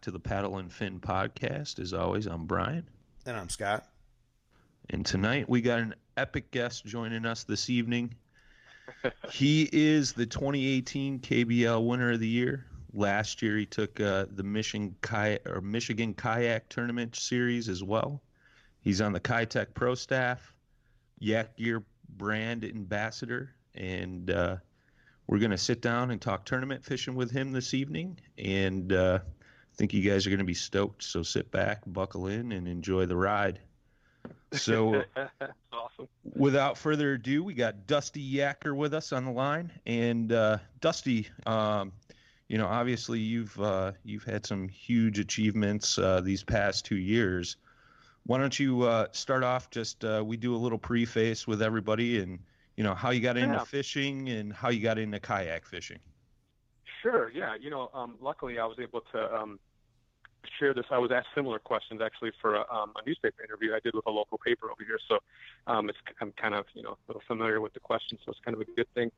Back to the Paddle and Fin Podcast. As always, I'm Brian. And I'm Scott. And tonight we got an epic guest joining us this evening. he is the 2018 KBL Winner of the Year. Last year he took uh, the Michigan kayak or Michigan Kayak Tournament Series as well. He's on the Keitech Pro staff, Yak Gear brand ambassador, and uh, we're going to sit down and talk tournament fishing with him this evening. And uh, think you guys are going to be stoked. So sit back, buckle in, and enjoy the ride. So, awesome. without further ado, we got Dusty Yakker with us on the line. And uh, Dusty, um, you know, obviously you've uh, you've had some huge achievements uh, these past two years. Why don't you uh, start off? Just uh, we do a little preface with everybody, and you know how you got into Yeah. fishing and how you got into kayak fishing. Sure. Yeah. You know, um, luckily I was able to um, share this. I was asked similar questions actually for a, um, a newspaper interview I did with a local paper over here. So um, I'm kind of you know a little familiar with the questions, so it's kind of a good thing.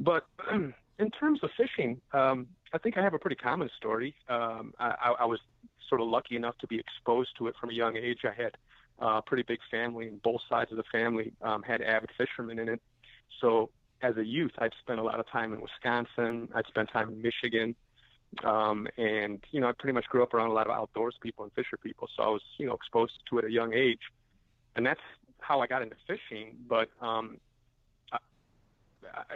But in terms of fishing, um, I think I have a pretty common story. Um, I, I was sort of lucky enough to be exposed to it from a young age. I had a pretty big family, and both sides of the family um, had avid fishermen in it. So as a youth, I'd spent a lot of time in Wisconsin. I'd spent time in Michigan. Um, and, you know, I pretty much grew up around a lot of outdoors people and fisher people. So I was, you know, exposed to it at a young age. And that's how I got into fishing. But um, I,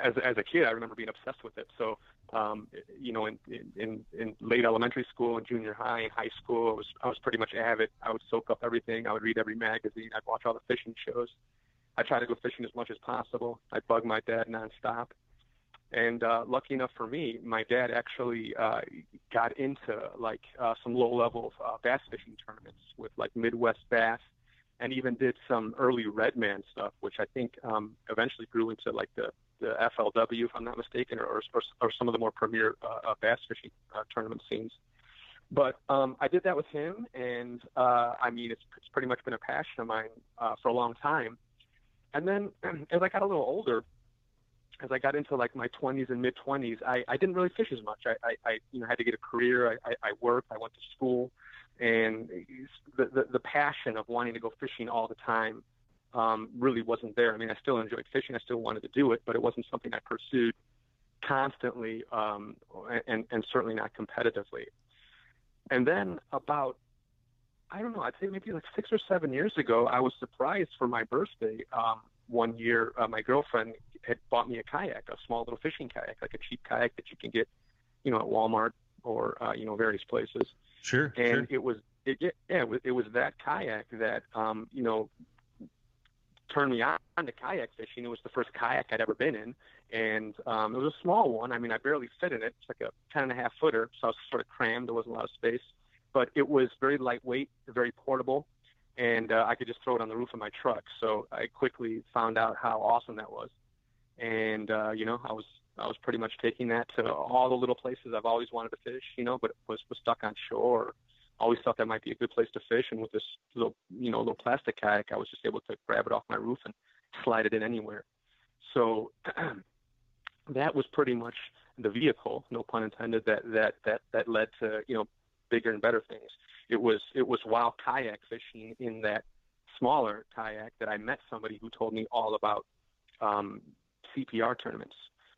as, as a kid, I remember being obsessed with it. So, um, you know, in, in, in late elementary school and junior high and high school, I was, I was pretty much avid. I would soak up everything. I would read every magazine. I'd watch all the fishing shows. I tried to go fishing as much as possible. I'd bug my dad nonstop. And uh, lucky enough for me, my dad actually uh, got into like uh, some low-level uh, bass fishing tournaments with like Midwest Bass, and even did some early Redman stuff, which I think um, eventually grew into like the the FLW, if I'm not mistaken, or or, or some of the more premier uh, uh, bass fishing uh, tournament scenes. But um, I did that with him, and uh, I mean, it's, it's pretty much been a passion of mine uh, for a long time. And then as I got a little older, as I got into like my 20s and mid 20s, I, I didn't really fish as much. I, I, I you know had to get a career. I, I, I worked. I went to school, and the, the the passion of wanting to go fishing all the time um, really wasn't there. I mean, I still enjoyed fishing. I still wanted to do it, but it wasn't something I pursued constantly, um, and and certainly not competitively. And then about I don't know, I'd say maybe like six or seven years ago, I was surprised for my birthday. Um, one year, uh, my girlfriend had bought me a kayak, a small little fishing kayak, like a cheap kayak that you can get, you know, at Walmart or uh, you know various places. Sure. And sure. it was it, yeah, it was, it was that kayak that um, you know turned me on to kayak fishing. It was the first kayak I'd ever been in, and um, it was a small one. I mean, I barely fit in it. It's like a ten and a half footer, so I was sort of crammed. There wasn't a lot of space, but it was very lightweight, very portable, and uh, I could just throw it on the roof of my truck. So I quickly found out how awesome that was, and uh, you know, I was I was pretty much taking that to all the little places I've always wanted to fish, you know, but was was stuck on shore. Always thought that might be a good place to fish, and with this little, you know, little plastic kayak, I was just able to grab it off my roof and slide it in anywhere. So that was pretty much the vehicle, no pun intended, that that that that led to you know bigger and better things. It was it was while kayak fishing in that smaller kayak that I met somebody who told me all about um, CPR tournaments,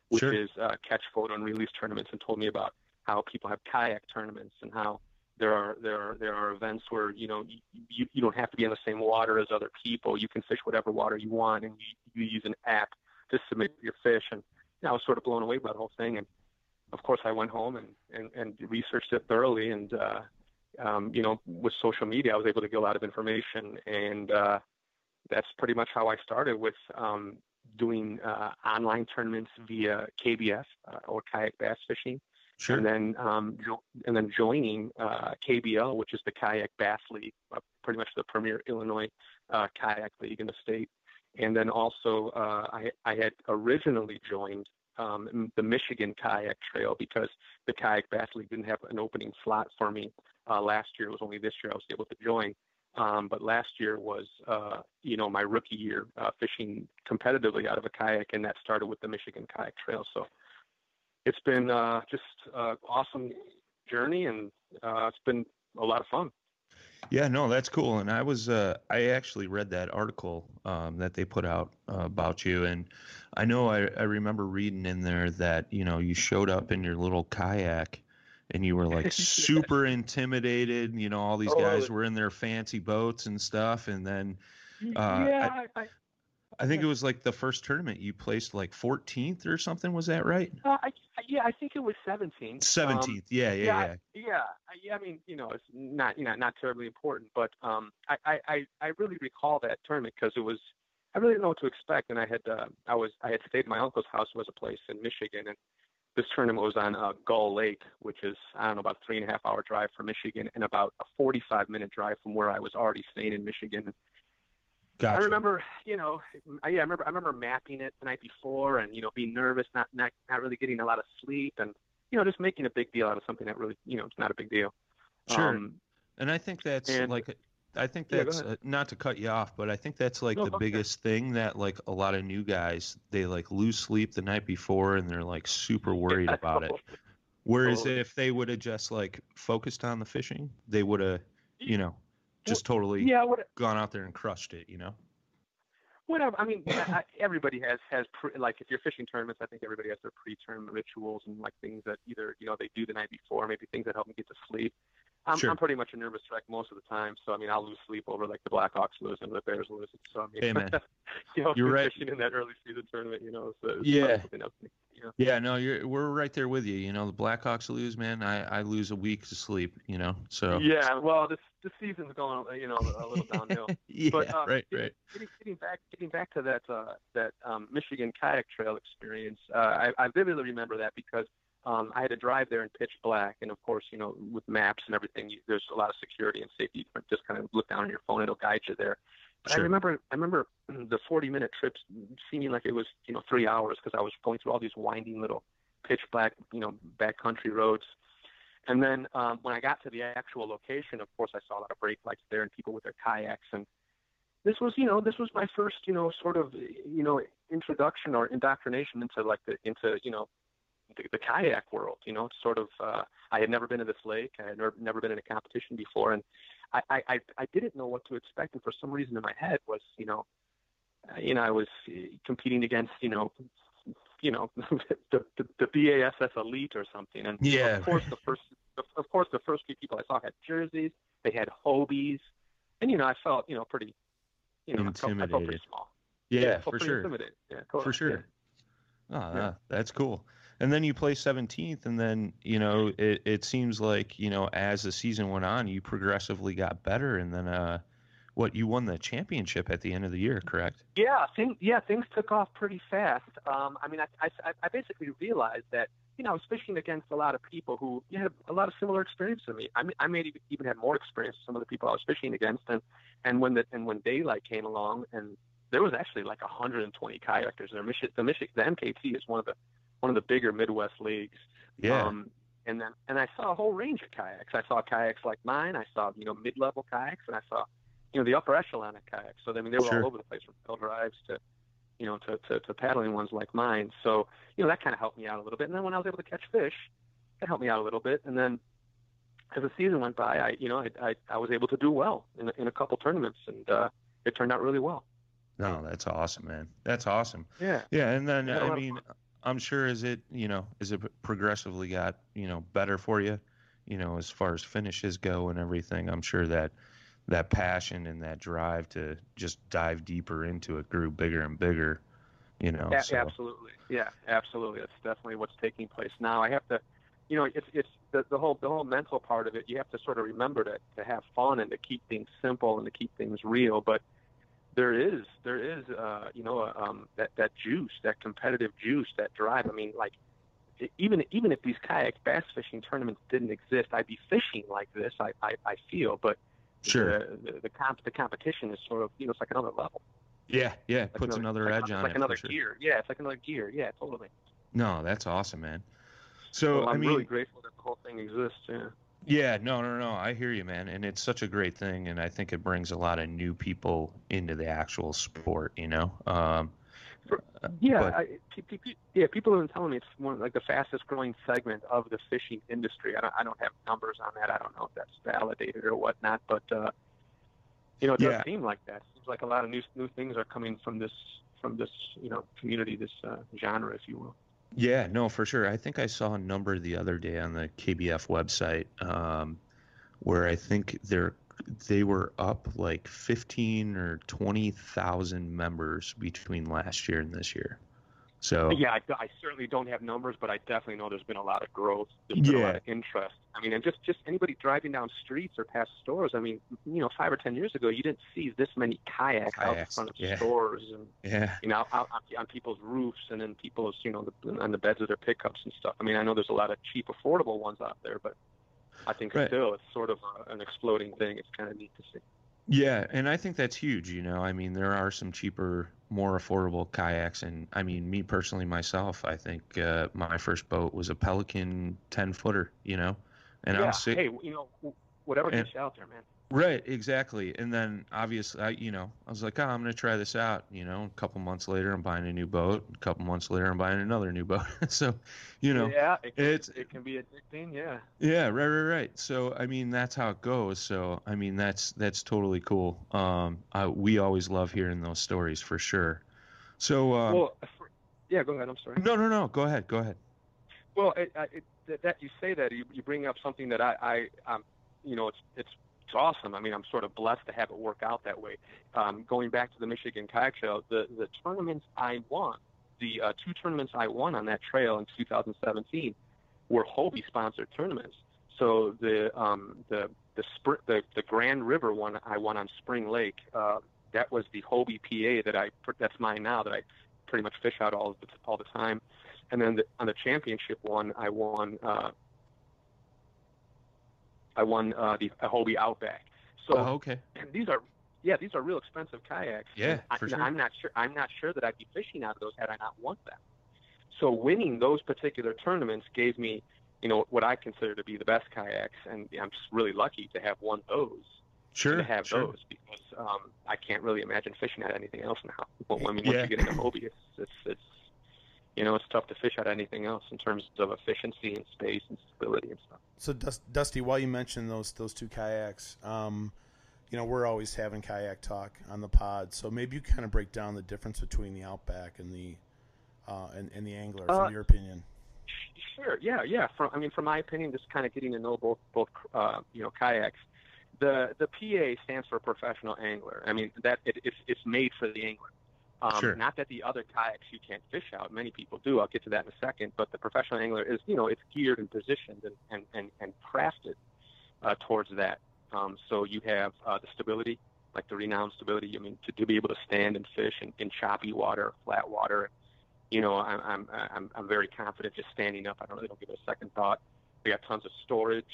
which Sure. is uh, catch, photo, and release tournaments, and told me about how people have kayak tournaments and how there are there are there are events where you know you, you, don't have to be in the same water as other people. You can fish whatever water you want, and you, you use an app to submit your fish. And you know, I was sort of blown away by the whole thing. And of course, I went home and and, and researched it thoroughly. And uh, um, you know, with social media, I was able to get a lot of information, and uh, that's pretty much how I started with um, doing uh, online tournaments via KBF uh, or kayak bass fishing Sure. and then um, jo- and then joining uh, KBL, which is the Kayak Bass League, uh, pretty much the premier Illinois uh, kayak league in the state. And then also, uh, I, I had originally joined um, the Michigan Kayak Trail because the Kayak Bass League didn't have an opening slot for me uh, last year. It was only this year I was able to join. Um, but last year was, uh, you know, my rookie year uh, fishing competitively out of a kayak, and that started with the Michigan Kayak Trail. So it's been uh, just uh, awesome journey, and uh, it's been a lot of fun. Yeah, no, that's cool. And I was, uh, I actually read that article um, that they put out about you, and I know I, I remember reading in there that you know you showed up in your little kayak, and you were like super intimidated. You know, all these guys were in their fancy boats and stuff, and then Uh, yeah, I, I, I think it was like the first tournament you placed like 14th or something. Was that right? uh, I, yeah, I think it was 17. 17th. yeah, yeah, yeah, yeah. I- yeah, I, yeah. I mean, you know, it's not, you know, not terribly important, but um, I, I, I, really recall that tournament because it was, I really didn't know what to expect, and I had, uh, I was, I had stayed at my uncle's house, who was a place in Michigan, and this tournament was on uh, Gull Lake, which is, I don't know, about three and a half hour drive from Michigan, and about a 45 minute drive from where I was already staying in Michigan. Gotcha. I remember, you know, I, yeah, I remember, I remember mapping it the night before, and you know, being nervous, not, not, not really getting a lot of sleep, and you know, just making a big deal out of something that really, you know, it's not a big deal. Sure. Um, And I think that's And- like, I think Yeah, that's uh, not to cut you off, but I think that's like No, the ahead. biggest thing that like a lot of new guys they like lose sleep the night before and they're like super worried about it. Whereas Totally. if they would have just like focused on the fishing, they would have, you know, just totally Yeah, what, gone out there and crushed it. You know. whatever. I mean, I, I, everybody has has pre, like if you're fishing tournaments, I think everybody has their pre-tournament rituals and like things that either you know they do the night before, maybe things that help them get to sleep. I'm, Sure. I'm pretty much a nervous wreck most of the time. So I mean, I'll lose sleep over like the Blackhawks losing, or the Bears losing. So I mean, Hey, man. you know, You're right. fishing in that early season tournament, you know, so Yeah. know. Yeah, no, you're we're right there with you. You know, the Blackhawks lose, man. I, I lose a week to sleep. You know, so Yeah, well, this this season's going, you know, a little downhill. yeah, But, um, right, getting, right. Getting, getting back, getting back to that uh, that um, Michigan kayak trail experience, uh, I, I vividly remember that because um, I had to drive there in pitch black, and of course, you know, with maps and everything, you, there's a lot of security and safety. You can just kind of look down on your phone; it'll guide you there. But I remember, I remember the 40-minute trips seeming like it was, you know, three hours because I was going through all these winding little pitch black, you know, backcountry roads. And then um, when I got to the actual location, of course, I saw a lot of brake lights there and people with their kayaks. And this was, you know, this was my first, you know, sort of, you know, introduction or indoctrination into like the, into, you know, the, the kayak world. You know, it's sort of, uh, I had never been to this lake. I had never, never been in a competition before, and I, I, I, didn't know what to expect. And for some reason in my head was, you know, uh, you know, I was uh, competing against, you know, you know, the, the, the BASS elite or something. And Yeah, of course, the first, of course, the first few people I saw had jerseys. They had Hobies, and you know, I felt, you know, pretty, you know, I felt, I felt pretty Intimidated. small. Yeah, felt for sure. Yeah, totally. for sure. Yeah. Oh, Yeah. yeah, that's cool. And then you play 17th, and then you know it, it seems like you know as the season went on, you progressively got better, and then uh, what you won the championship at the end of the year, correct? Yeah, yeah things took off pretty fast. Um, I mean, I, I I basically realized that you know I was fishing against a lot of people who you had a lot of similar experience to me. I mean, I may even- had more experience than some of the people I was fishing against, and and when the and when daylight came along, and there was actually like 120 kayakers there. Michi- the Michi- the MKT is one of the one of the bigger Midwest leagues. Yeah, Um, and then and I saw a whole range of kayaks. I saw kayaks like mine. I saw you know mid-level kayaks, and I saw you know the upper echelon of kayaks. So I mean they were Sure. all over the place from pedal drives to you know to, to to paddling ones like mine. So you know that kind of helped me out a little bit. And then when I was able to catch fish, that helped me out a little bit. And then as the season went by, I you know I I, I was able to do well in a, in a couple tournaments, and uh, it turned out really well. no, that's awesome, man. That's awesome. Yeah. Yeah, and then Yeah, a lot I mean, I'm sure as it you know as it progressively got you know better for you, you know as far as finishes go and everything. I'm sure that that passion and that drive to just dive deeper into it grew bigger and bigger. You know, A- so Absolutely, yeah, absolutely. That's definitely what's taking place now. I have to, you know, it's it's the, the whole the whole mental part of it. You have to sort of remember to to have fun and to keep things simple and to keep things real. But there is there is uh, you know uh, um, that that juice, that competitive juice, that drive. I mean, like even even if these kayak bass fishing tournaments didn't exist, I'd be fishing like this. I I, I feel, but Sure. the the, the, comp, the competition is sort of you know it's like another level. yeah, yeah, Like puts another like, edge on like it. another for sure. gear. Yeah, it's like another gear. Yeah, totally. No, that's awesome, man. So, So I I'm mean, really grateful that the whole thing exists. Yeah. Yeah, no, no, no, I hear you, man, and it's such a great thing, and I think it brings a lot of new people into the actual sport. You know, um, uh, Yeah, but- I, yeah. People have been telling me it's one of, like the fastest growing segment of the fishing industry. I don't, I don't have numbers on that. I don't know if that's validated or whatnot, but uh, you know, it does Yeah. seem like that. Seems like a lot of new new things are coming from this from this you know community, this uh, genre, if you will. Yeah, no, for sure. I think I saw a number the other day on the KBF website um, where I think they're they were up like fifteen or twenty thousand members between last year and this year. So Yeah, I, I certainly don't have numbers, but I definitely know there's been a lot of growth. There's been a lot of interest. I mean, and just just anybody driving down streets or past stores. I mean, you know, five or ten years ago, you didn't see this many kayaks, out in front of yeah. stores and yeah, you know out, out on people's roofs and in people's you know the, on the beds of their pickups and stuff. I mean, I know there's a lot of cheap, affordable ones out there, but I think Right. still it's sort of a, an exploding thing. It's kind of neat to see. Yeah, and I think that's huge. You know, I mean, there are some cheaper, more affordable kayaks, and I mean, me personally, myself, I think uh, my first boat was a Pelican ten footer. You know, and yeah. I'm sick. Hey, you know, whatever And- gets you out there, man. Right, exactly. And then obviously, I, you know, I was like, oh, I'm going to try this out. You know, a couple months later, I'm buying a new boat. A couple months later, I'm buying another new boat. so, you know, yeah, it can, it's it can be addicting. Yeah. yeah, right, right, right. So, I mean, that's how it goes. So, I mean, that's that's totally cool. Um, I, we always love hearing those stories for sure. So, um, well, for, yeah. Go ahead. I'm sorry. no, no, no. Go ahead, go ahead. Well, it, it, that, that you say that you, you bring up something that I, I um, you know, it's it's it's awesome. I mean, I'm sort of blessed to have it work out that way. Um, going back to the Michigan Kayak Show, the the tournaments I won, the uh, two tournaments I won on that trail in 2017 were Hobie sponsored tournaments. So the um, the the, Spr- the the Grand River one I won on Spring Lake. Uh, that was the Hobie PA that I that's mine now that I pretty much fish out all the all the time. And then the, on the championship one, I won. Uh, I won uh, the Hobie Outback. So oh, okay. And these are yeah, these are real expensive kayaks. Yeah, I, for sure. I'm not sure. I'm not sure that I'd be fishing out of those had I not won them. So winning those particular tournaments gave me, you know, what I consider to be the best kayaks, and I'm just really lucky to have won those. Sure, to have sure. those because um, I can't really imagine fishing at anything else now. Well, I mean, once Yeah. you get into Hobie, it's, it's it's you know it's tough to fish out anything else in terms of efficiency and space and stability and stuff. So Dust, Dusty, while you mentioned those those two kayaks, um, you know we're always having kayak talk on the pod. So maybe you kind of break down the difference between the Outback and the uh, and, and the Angler, Uh, from your opinion. Sure. Yeah. Yeah. From I mean, from my opinion, just kind of getting to know both both uh, you know kayaks. The the PA stands for professional angler. I mean that it, it's it's made for the angler. Um, Sure. Not that the other kayaks you can't fish out. Many people do. I'll get to that in a second. But the professional angler is you know it's geared and positioned and and and, and crafted uh, towards that. Um, so you have uh, the stability, like the renowned stability. I mean, to, to be able to stand and fish in, in choppy water, flat water. You know, I'm, I'm I'm I'm very confident just standing up. I don't really don't give it a second thought. We got tons of storage.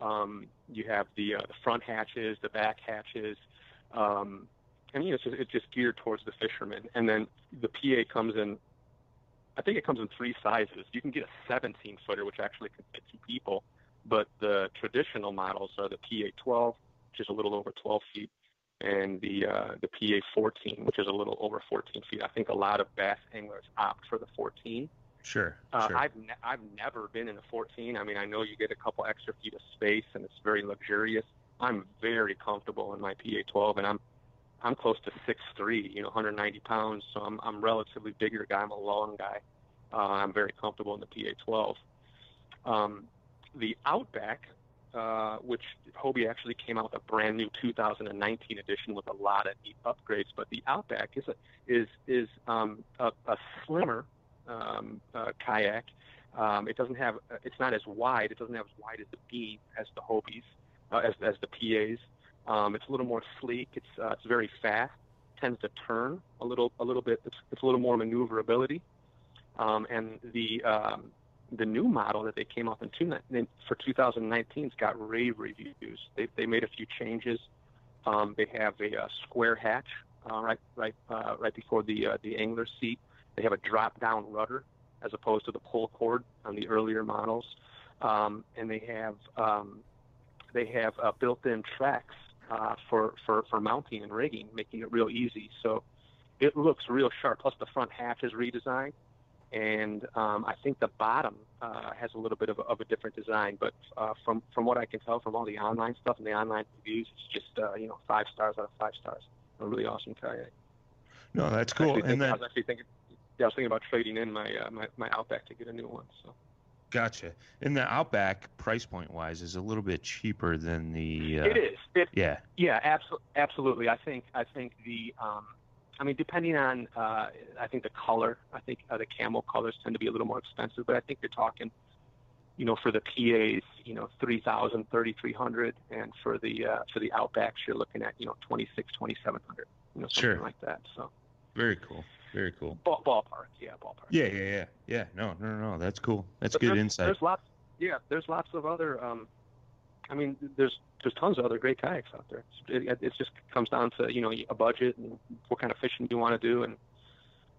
Um, you have the uh, the front hatches, the back hatches, um, and you know, it's just, it's just geared towards the fisherman. And then the PA comes in. I think it comes in three sizes. You can get a 17 footer, which actually can fit two people, but the traditional models are the PA 12, which is a little over 12 feet, and the uh, the PA 14, which is a little over 14 feet. I think a lot of bass anglers opt for the 14. Sure, Uh, sure. I've ne- I've never been in a 14. I mean, I know you get a couple extra feet of space and it's very luxurious. I'm very comfortable in my PA 12, and I'm I'm close to 6'3", you know, 190 pounds. So I'm I'm relatively bigger guy. I'm a long guy. Uh, I'm very comfortable in the PA 12. Um, the Outback, uh, which Hobie actually came out with a brand new 2019 edition with a lot of neat upgrades, but the Outback is a, is is um, a, a slimmer um, uh, kayak. Um, it doesn't have, it's not as wide. It doesn't have as wide as the beam as the Hobies, uh, as, as the PAs. Um, it's a little more sleek. It's uh, it's very fast. Tends to turn a little a little bit. It's, it's a little more maneuverability. Um, and the um, the new model that they came up in two, for 2019's got rave reviews. They they made a few changes. Um, they have a, square hatch uh, right right uh, right before the uh, the angler seat. They have a drop down rudder as opposed to the pull cord on the earlier models, um, and they have um, they have uh, built-in tracks uh, for, for for mounting and rigging, making it real easy. So it looks real sharp. Plus the front hatch is redesigned, and um, I think the bottom uh, has a little bit of a, of a different design. But uh, from from what I can tell from all the online stuff and the online reviews, it's just uh, you know five stars out of five stars. A really awesome kayak. no, that's cool. actually think- And I was actually thinking, yeah, I was thinking about trading in my uh, my my Outback to get a new one. So. Gotcha. And the Outback price point wise is a little bit cheaper than the. Uh, it is. It, Yeah, Yeah, abso- absolutely. I think I think the um, I mean, depending on uh, I think the color. I think uh, the camel colors tend to be a little more expensive, but I think you're talking, you know, for the PAs, you know, 3,000, 3,300, and for the uh, for the Outbacks, you're looking at you know 26, 2,700, you know, something Sure. like that. So very cool. Very cool. ball, ballpark, yeah, ballpark. Yeah, yeah, yeah, yeah. No, no, no, no. That's cool. That's But good there's, insight. There's lots, yeah. There's lots of other. Um, I mean, there's there's tons of other great kayaks out there. It, it just comes down to you know a budget and what kind of fishing you want to do and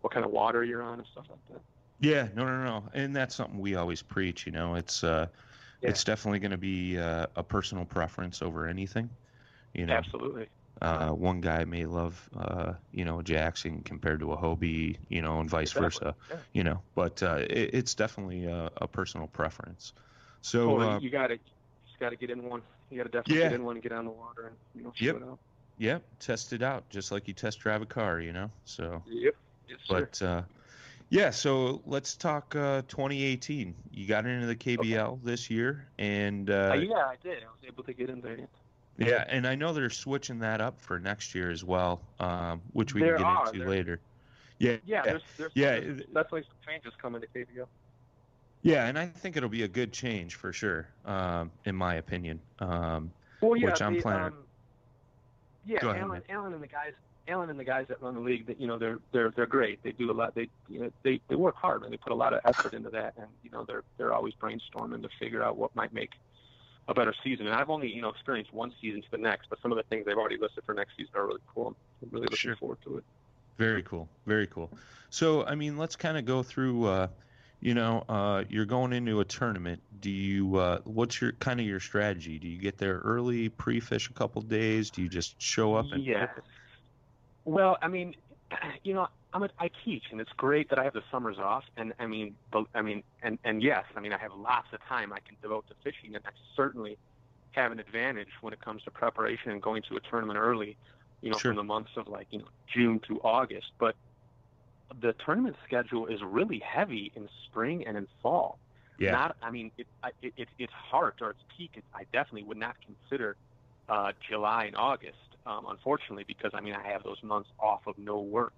what kind of water you're on and stuff like that. Yeah, no, no, no, and that's something we always preach. You know, it's uh, Yeah. it's definitely going to be uh, a personal preference over anything. You know, Absolutely. Uh, one guy may love, uh, you know, Jackson compared to a Hobie, you know, and vice Exactly, versa. yeah. You know, but uh, it, it's definitely a, a personal preference. So, uh, you got to just got to get in one. You got to definitely Yeah. get in one and get on the water and you know Yep. show it out. yeah, test it out just like you test drive a car. You know, so. Yep. Yes, sir. But uh, Yeah, so let's talk uh, 2018. You got into the KBL this year, and yeah, I did. I was able to get in there. Yeah, and I know they're switching that up for next year as well, um, which we There can get are, into there- later. Yeah, Yeah, there's, there's, Yeah, there's definitely some changes coming to KBL. yeah, and I think it'll be a good change for sure, um, in my opinion. Um, Well, yeah, Which I'm the, planning- Um, yeah, Go ahead, Alan. Alan and the guys, Alan and the guys that run the league, that you know, they're they're they're great. They do a lot. They you know they they work hard and they put a lot of effort into that. And you know, they're they're always brainstorming to figure out what might make a better season. And I've only you know experienced one season to the next, but some of the things they've already listed for next season are really cool. I'm really looking Sure. forward to it. Very cool. Very cool. So, I mean, let's kind of go through. Uh, you know, uh, you're going into a tournament. Do you? Uh, what's your kind of your strategy? Do you get there early, pre-fish a couple days? Do you just show up and? Yeah. Well, I mean, you know, I'm a, I teach, and it's great that I have the summers off. And I mean, but I mean, and and yes, I mean, I have lots of time I can devote to fishing, and I certainly have an advantage when it comes to preparation and going to a tournament early. You know, Sure. from the months of like you know June to August. But the tournament schedule is really heavy in spring and in fall. Yeah. Not, I mean, it, it, it, its heart or its peak, it, I definitely would not consider uh, July and August, um, unfortunately, because I mean, I have those months off of no work.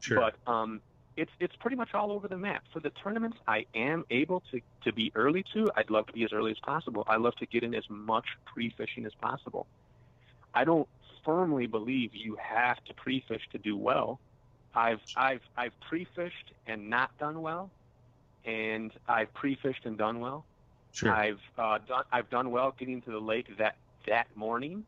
sure. But um, it's it's pretty much all over the map. For the tournaments, I am able to to be early to. I'd love to be as early as possible. I love to get in as much pre-fishing as possible. I don't firmly believe you have to pre-fish to do well. I've I've I've pre-fished and not done well, and I've pre-fished and done well. sure. I've uh, done I've done well getting to the lake that that morning,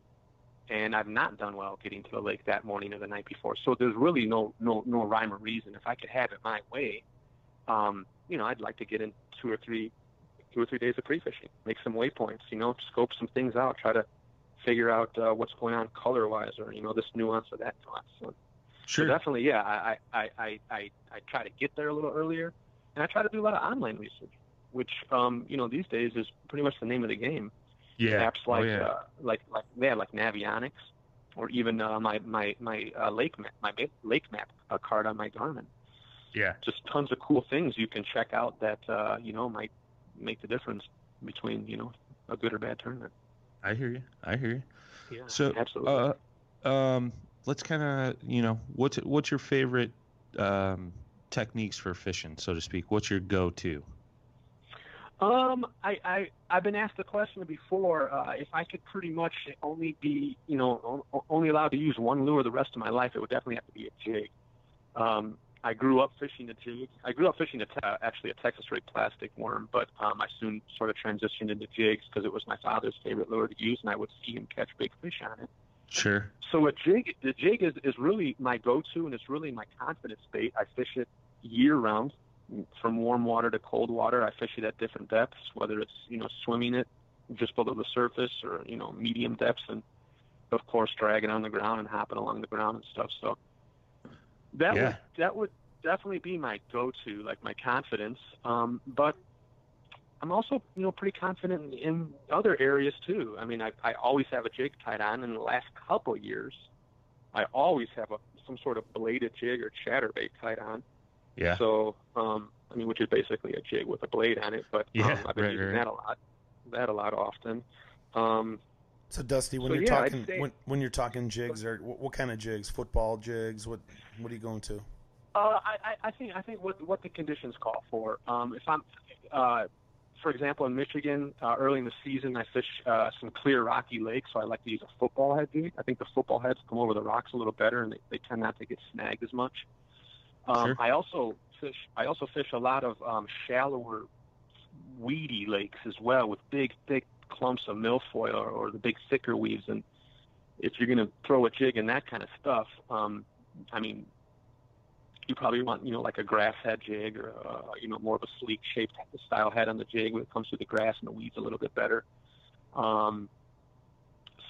and I've not done well getting to the lake that morning or the night before. So there's really no no no rhyme or reason. If I could have it my way, um, you know, I'd like to get in two or three two or three days of pre-fishing, make some waypoints, you know, scope some things out, try to figure out uh, what's going on color-wise, or you know, this nuance or that nuance. So, so sure. definitely, yeah, I, I, I, I, I try to get there a little earlier, and I try to do a lot of online research, which, um, you know, these days is pretty much the name of the game. Yeah. Apps like, oh, yeah. uh, like, like, yeah, like Navionics, or even uh, my, my, my uh, lake map, my lake map uh, card on my Garmin. yeah. Just tons of cool things you can check out that, uh, you know, might make the difference between, you know, a good or bad tournament. I hear you. I hear you. Yeah, So, absolutely. uh, um, let's kind of, you know, what's what's your favorite um, techniques for fishing, so to speak? What's your go-to? Um, I, I I've been asked the question before. Uh, if I could pretty much only be, you know, only allowed to use one lure the rest of my life, it would definitely have to be a jig. Um, I grew up fishing a jig. I grew up fishing a te- actually a Texas rig plastic worm, but um, I soon sort of transitioned into jigs because it was my father's favorite lure to use, and I would see him catch big fish on it. Sure. So a jig, the jig is, is really my go-to, and it's really my confidence bait. I fish it year-round, from warm water to cold water. I fish it at different depths, whether it's you know swimming it just below the surface or you know medium depths, and of course dragging on the ground and hopping along the ground and stuff. So that Yeah. would that would definitely be my go-to, like my confidence. Um, but I'm also, you know, pretty confident in, in other areas too. I mean, I, I always have a jig tied on. In the last couple of years, I always have a some sort of bladed jig or chatterbait tied on. Yeah. So, um, I mean, which is basically a jig with a blade on it. But um, Yeah, I've been right, using right. that a lot. That a lot often. Um, So Dusty, when So, you're yeah, talking say- when, when you're talking jigs, or what, what kind of jigs? Football jigs? What what are you going to? Uh, I, I- I think I think what what the conditions call for. Um, if I'm, uh, for example, in Michigan, uh, early in the season, I fish uh, some clear rocky lakes, so I like to use a football head jig. I think the football heads come over the rocks a little better, and they, they tend not to get snagged as much. Um, Sure. I also fish. I also fish a lot of um, shallower, weedy lakes as well, with big, thick clumps of milfoil or, or the big thicker weeds. And if you're going to throw a jig in that kind of stuff, um, I mean, you probably want you know like a grass head jig or uh, you know more of a sleek shaped style head on the jig when it comes to the grass and the weeds a little bit better. Um,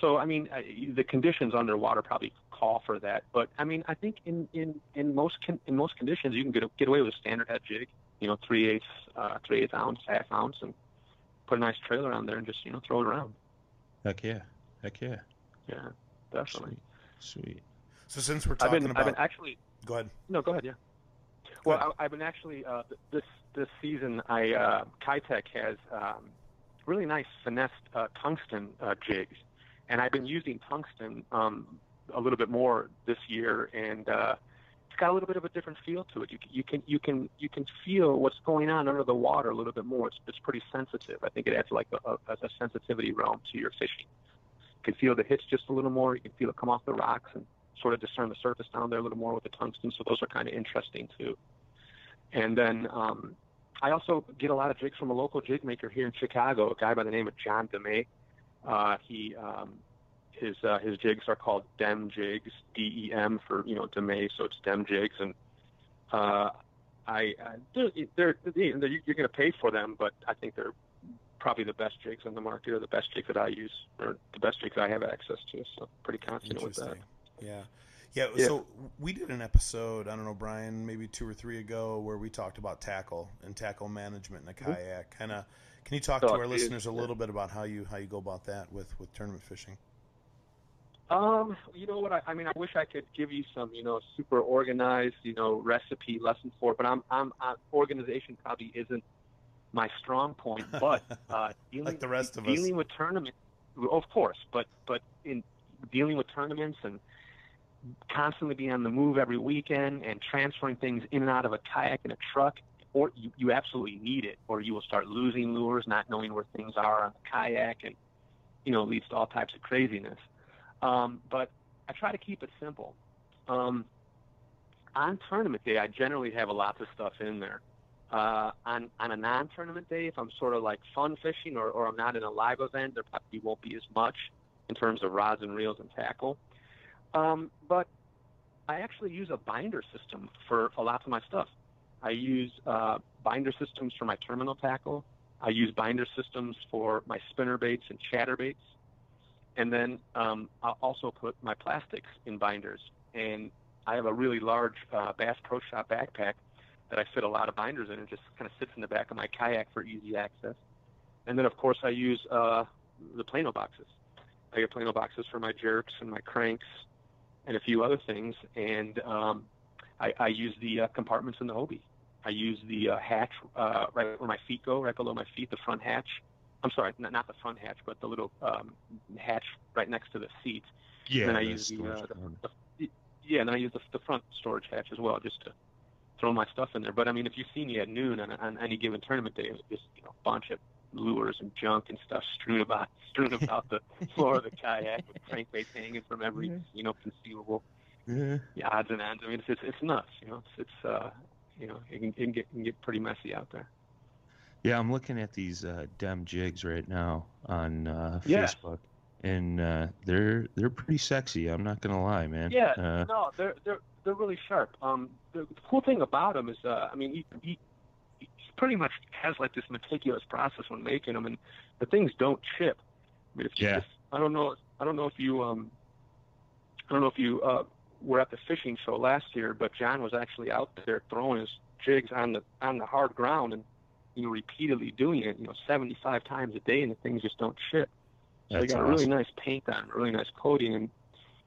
so I mean I, the conditions underwater probably call for that, but I mean I think in in in most con- in most conditions you can get get away with a standard head jig, you know three eighths uh, three eighths ounce half ounce and put a nice trailer on there and just you know throw it around. Heck yeah. Heck yeah. Yeah, definitely. Sweet. Sweet. So since we're I've talking been about, I've been actually go ahead. no go ahead yeah. Well, I, I've been actually uh, this this season. I uh, Keitech has um, really nice finessed uh, tungsten uh, jigs, and I've been using tungsten um, a little bit more this year, and uh, it's got a little bit of a different feel to it. You, you can you can you can feel what's going on under the water a little bit more. It's it's pretty sensitive. I think it adds like a, a, a sensitivity realm to your fishing. You can feel the hits just a little more. You can feel it come off the rocks and sort of discern the surface down there a little more with the tungsten. So those are kind of interesting too. And then um, I also get a lot of jigs from a local jig maker here in Chicago, a guy by the name of John DeMay. Uh, he um, his uh, his jigs are called Dem jigs, D E M for you know DeMay, so it's Dem jigs, and uh, I uh, they're, they're, they're you're going to pay for them, but I think they're probably the best jigs on the market, or the best jigs that I use, or the best jigs I have access to. So pretty confident with that. Yeah. yeah. Yeah. So we did an episode, I don't know, Brian, maybe two or three ago, where we talked about tackle and tackle management in a kayak. Kind of, can you talk to Oh, our listeners a little bit about how you how you go about that with with tournament fishing? Um, you know what? I, I mean, I wish I could give you some, you know, super organized, you know, recipe lesson for it, but I'm, I'm, i organization probably isn't my strong point. But uh, dealing, Like the rest of us. dealing with tournaments, of course, but but in dealing with tournaments and constantly being on the move every weekend and transferring things in and out of a kayak and a truck, or you, you absolutely need it, or you will start losing lures, not knowing where things are on the kayak, and you know, leads to all types of craziness. Um, but I try to keep it simple. Um, on tournament day, I generally have a lot of stuff in there. Uh, on on a non-tournament day, if I'm sort of like fun fishing or, or I'm not in a live event, there probably won't be as much in terms of rods and reels and tackle. Um, but I actually use a binder system for a lot of my stuff. I use uh, binder systems for my terminal tackle. I use binder systems for my spinner baits and chatter baits. And then um, I'll also put my plastics in binders. And I have a really large uh, Bass Pro Shop backpack that I fit a lot of binders in and just kind of sits in the back of my kayak for easy access. And then, of course, I use uh, the Plano boxes. I get Plano boxes for my jerks and my cranks and a few other things. And um, I, I use the uh, compartments in the Hobie. I use the uh, hatch uh, right where my feet go, right below my feet, the front hatch. I'm sorry, not, not the front hatch, but the little um, hatch right next to the seat. Yeah, then I use the, uh, the, the yeah, and then I use the, the front storage hatch as well, just to throw my stuff in there. But I mean, if you see me at noon on, on any given tournament day, it's just you know a bunch of lures and junk and stuff strewn about strewn about the floor of the kayak with crankbaits hanging from every you know conceivable Yeah. yeah, odds and ends. I mean, it's it's, it's nuts. You know, it's, it's uh, you know, it can, it can get it can get pretty messy out there. Yeah, I'm looking at these uh, Dem jigs right now on uh, Yeah. Facebook, and uh, they're they're pretty sexy. I'm not gonna lie, man. Yeah, Uh, no, they're they're they're really sharp. Um, the, cool thing about them is, uh, I mean, he, he he pretty much has like this meticulous process when making them, and the things don't chip. I mean, if you Yeah. just, I don't know, I don't know if you um, I don't know if you uh were at the fishing show last year, but John was actually out there throwing his jigs on the on the hard ground and you know repeatedly doing it, you know, 75 times a day, and the things just don't chip. So they That's got a really nice paint on, really nice coating, and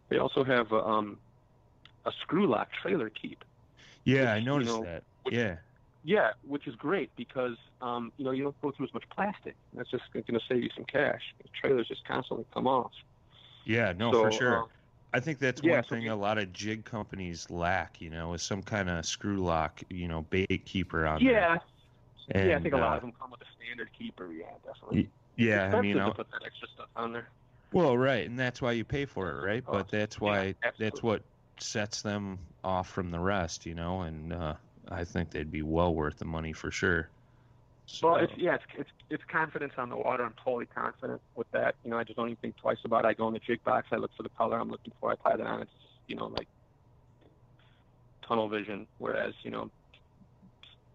they also have a, um, a screw lock trailer keep. yeah, I which, you noticed know, that. which- Yeah, Yeah, which is great because um, you know you don't go through as much plastic. That's just going to save you some cash. The trailers just constantly come off. yeah, no, so, for sure. uh, I think that's yeah, one so thing a lot of jig companies lack. You know, is some kind of screw lock, you know, bait keeper on yeah, there. yeah. I think a lot uh, of them come with a standard keeper. Yeah, definitely. Yeah, I Expensive mean, to put that extra stuff on there. Well, right, and that's why you pay for it, right? Oh, But that's yeah, why that's what sets them off from the rest, you know. And uh, I think they'd be well worth the money for sure. So, Well, it's yeah, it's, it's it's confidence on the water. I'm totally confident with that. You know, I just don't even think twice about it. I go in the jig box, I look for the color I'm looking for, I tie that on. It's you know like tunnel vision. Whereas you know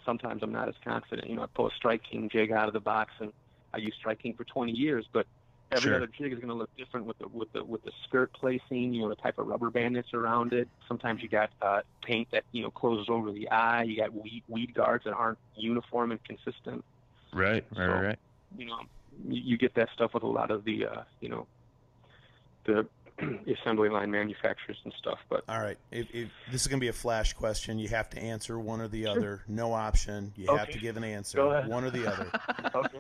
sometimes I'm not as confident. You know, I pull a Strike King jig out of the box and I use Strike King for 20 years, but every Sure. other jig is going to look different with the with the with the skirt placing. You know, the type of rubber band that's around it. Sometimes you got uh, paint that you know closes over the eye. You got weed weed guards that aren't uniform and consistent right, right, so- right. you know, you, you get that stuff with a lot of the, uh, you know, the assembly line manufacturers and stuff. But All right. If, if this is going to be a flash question, you have to answer one or the other. No option. You have to give an answer. Go ahead. One or the other. okay,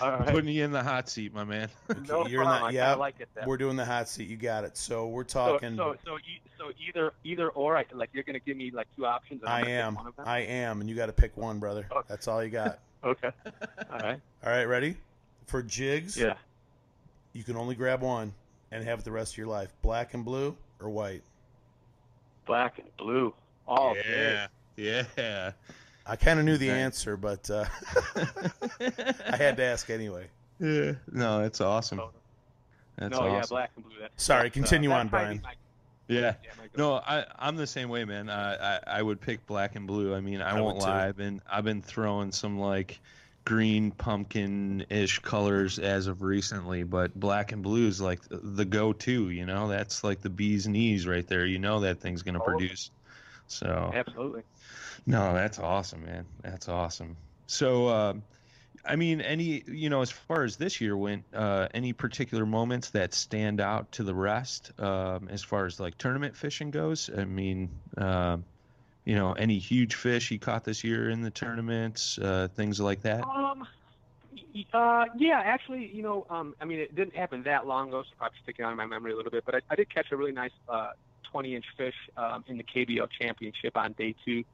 all right. Putting you in the hot seat, my man. no you're problem. not- I yeah, kinda like it that We're doing the hot seat. You got it. So we're talking. so, so, e- so either, either or. I like you're going to give me like two options. And I'm I gonna pick am. One of them? I am. And you got to pick one, brother. Okay. That's all you got. Okay. All right. All right. Ready? For jigs, Yeah. you can only grab one and have it the rest of your life. Black and blue or white? Black and blue. All day. yeah, yeah. I kind of knew the Okay. answer, but uh, I had to ask anyway. yeah. No, it's awesome. No, That's no, yeah, black and blue. That's, Sorry, that's, continue uh, on, Brian. be my- Yeah. yeah, No, I I'm the same way, man. I I, I would pick black and blue. I mean, I, I won't would too. lie. I've been I've been throwing some like green pumpkin ish colors as of recently, but black and blue is like the, go to. You know, that's like the bee's knees right there. You know that thing's gonna Oh. produce. So Absolutely. no, that's awesome, man. That's awesome. So, uh, I mean, any you know, as far as this year went, uh, any particular moments that stand out to the rest, um, as far as like tournament fishing goes? I mean, um, you know, any huge fish he caught this year in the tournaments, uh, things like that. Um, uh, yeah, actually, you know, um, I mean, it didn't happen that long ago, so probably sticking out in my memory a little bit. But I, I did catch a really nice uh, 20-inch fish um, in the KBL Championship on day two.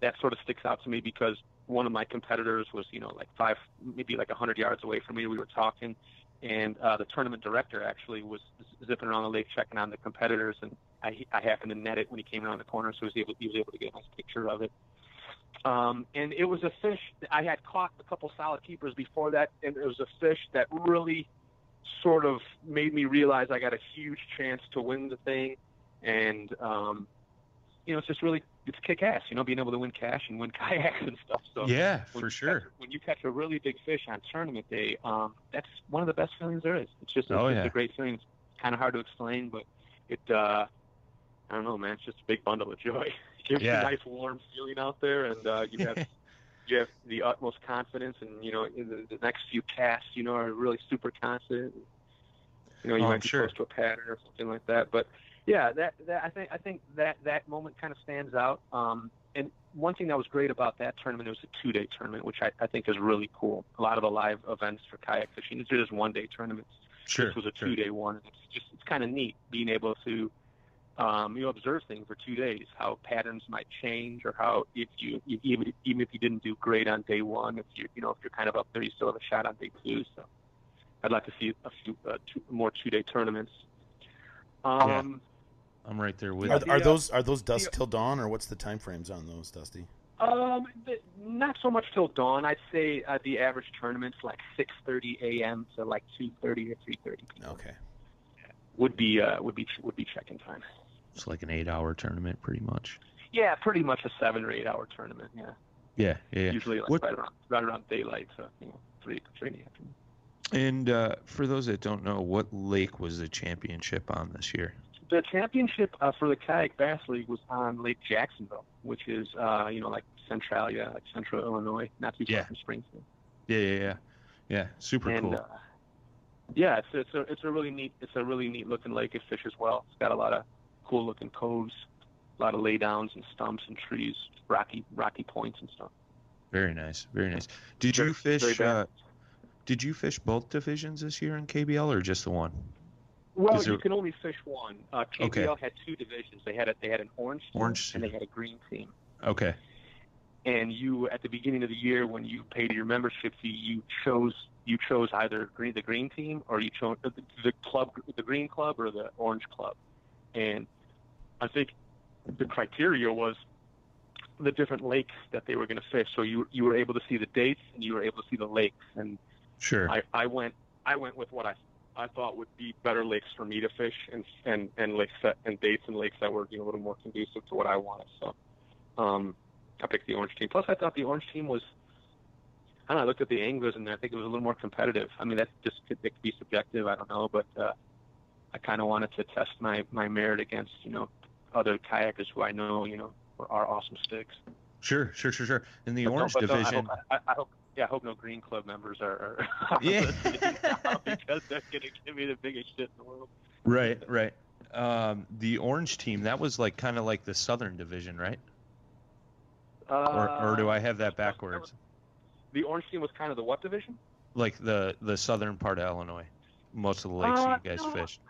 That sort of sticks out to me because one of my competitors was, you know, like five, maybe like 100 yards away from me. We were talking, and uh, the tournament director actually was zipping around the lake checking on the competitors, and I, I happened to net it when he came around the corner, so he was able, he was able to get a nice picture of it. Um, and it was a fish that I had caught a couple solid keepers before that, and it was a fish that really sort of made me realize I got a huge chance to win the thing. And um, you know, it's just really it's kick ass, you know, being able to win cash and win kayaks and stuff. So yeah, for sure. catch- when you catch a really big fish on tournament day, um, that's one of the best feelings there is. It's just it's, Oh, just yeah. a great feeling. It's kind of hard to explain, but it uh, I don't know, man. It's just a big bundle of joy. It gives Yeah. you a nice warm feeling out there, and uh, you have you have the utmost confidence, and you know the, the next few casts, you know, are really super confident. You know, you Oh, I'm might be sure. close to a pattern or something like that, but yeah, that, that I think I think that that moment kind of stands out. Um, and one thing that was great about that tournament, it was a two-day tournament, which I, I think is really cool. A lot of the live events for kayak fishing, these are just one-day tournaments. Sure. This was a sure. two-day one. It's just it's kind of neat being able to um, you observe things for two days, how patterns might change, or how if you you- even even if you didn't do great on day one, if you you know if you're kind of up there, you still have a shot on day two. So I'd like to see a few uh, two, more two-day tournaments. Um, I'm right there with Are, you. are those are those dusk the- till dawn or what's the time frames on those, Dusty? Um, th- not so much till dawn. I'd say uh, the average tournament's like 6:30 a.m. to like 2:30 or 3:30 p.m. Okay. would be uh, would be would be check-in time. It's like an eight-hour tournament, pretty much. Yeah, pretty much a seven or eight hour tournament. Yeah, Yeah, yeah. usually like What- right around right around daylight. So you know, three three in the afternoon. And uh, for those that don't know, what lake was the championship on this year? The championship uh, for the kayak bass league was on Lake Jacksonville, which is uh, you know like Centralia, like Central Illinois, not too far Yeah. from Springfield. Yeah, yeah, yeah. Yeah, super and cool. uh, yeah, it's it's a it's a really neat it's a really neat looking lake of fish as well. It's got a lot of cool looking coves, a lot of laydowns and stumps and trees, rocky rocky points and stuff. Very nice, very nice. Did Very- you fish? Uh, did you fish both divisions this year in KBL or just the one? Well, there- you can only fish one. Uh, KBL Okay. had two divisions. They had a, they had an orange team Orange and they had a green team. Okay. And you at the beginning of the year when you paid your membership fee, you chose you chose either green, the green team or you chose the, the club, the green club or the orange club. And I think the criteria was the different lakes that they were going to fish. So you you were able to see the dates and you were able to see the lakes. And Sure. I, I went I went with what I I thought would be better lakes for me to fish and and and lakes that and dates and lakes that were you know, a little more conducive to what I wanted. So um, I picked the orange team. Plus, I thought the orange team was. I don't know. I looked at the anglers and I think it was a little more competitive. I mean, that just could, it could be subjective. I don't know, but uh, I kind of wanted to test my my merit against you know other kayakers who I know you know are, are awesome sticks. Sure, sure, sure, sure. In the But orange but don't- division, I hope, I, I hope, yeah, I hope no Green Club members are, are Yeah. because they're gonna give me the biggest shit in the world. right, right. um, the orange team that was like kind of like the Southern Division, right? Uh, Or, or do I have that that backwards? The orange team was kind of the what division? Like the the southern part of Illinois, most of the lakes Uh, you guys no. fished.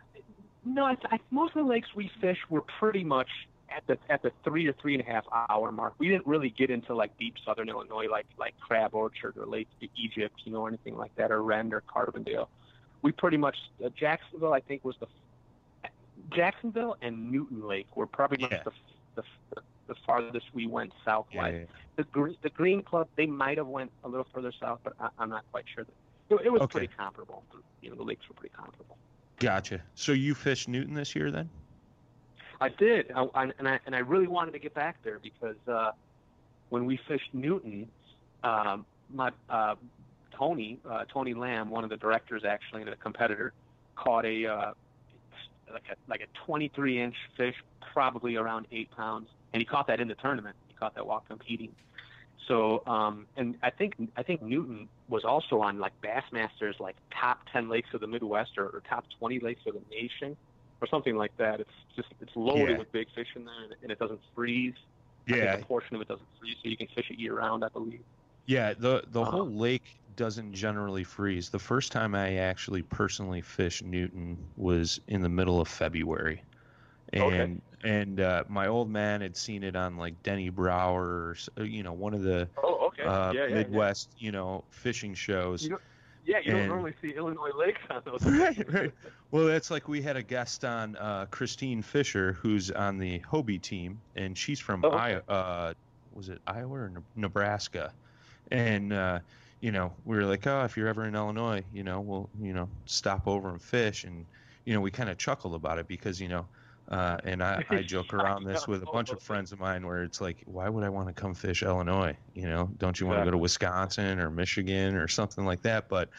No, I, I, most of the lakes we fished were pretty much at the at the three or three and a half hour mark. We didn't really get into like deep southern Illinois, like like Crab Orchard or Lake Egypt, you know, or anything like that, or Rend or Carbondale. We pretty much uh, Jacksonville, I think, was the Jacksonville and Newton Lake were probably Yeah. the, the, the the farthest we went southwise. Yeah, yeah. The Green the Green Club, they might have went a little further south, but I, I'm not quite sure. It, it was Okay. pretty comparable. You know, the lakes were pretty comparable. Gotcha. So you fished Newton this year then? I did, I, I, and I and I really wanted to get back there because uh, when we fished Newton, um, my uh, Tony uh, Tony Lamb, one of the directors actually and a competitor, caught a uh, like a like a 23 inch fish, probably around eight pounds, and he caught that in the tournament. He caught that while competing. So, um, and I think I think Newton was also on like Bassmasters, like top 10 lakes of the Midwest or, or top 20 lakes of the nation, or something like that. It's just it's loaded Yeah. with big fish in there, and, and it doesn't freeze. Yeah. a portion of it doesn't freeze, so you can fish it year round, I believe. Yeah, the the Uh-huh. whole lake doesn't generally freeze. The first time I actually personally fished Newton was in the middle of February. Okay. And and uh, my old man had seen it on like Denny Brauer or you know one of the Oh. Uh, yeah, yeah, Midwest you know fishing shows. You Yeah, you And- don't normally see Illinois lakes on those. right, right. Well, that's like we had a guest on, uh, Christine Fisher, who's on the Hobie team, and she's from Oh, okay. Iowa. Uh, was it Iowa or Ne- Nebraska? And uh, you know, we were like, oh, if you're ever in Illinois, you know, we'll you know stop over and fish, and you know, we kind of chuckled about it because you know. Uh, and I, I joke around this with a bunch of friends of mine where it's like, why would I want to come fish Illinois? You know, don't you want to go to Wisconsin or Michigan or something like that? But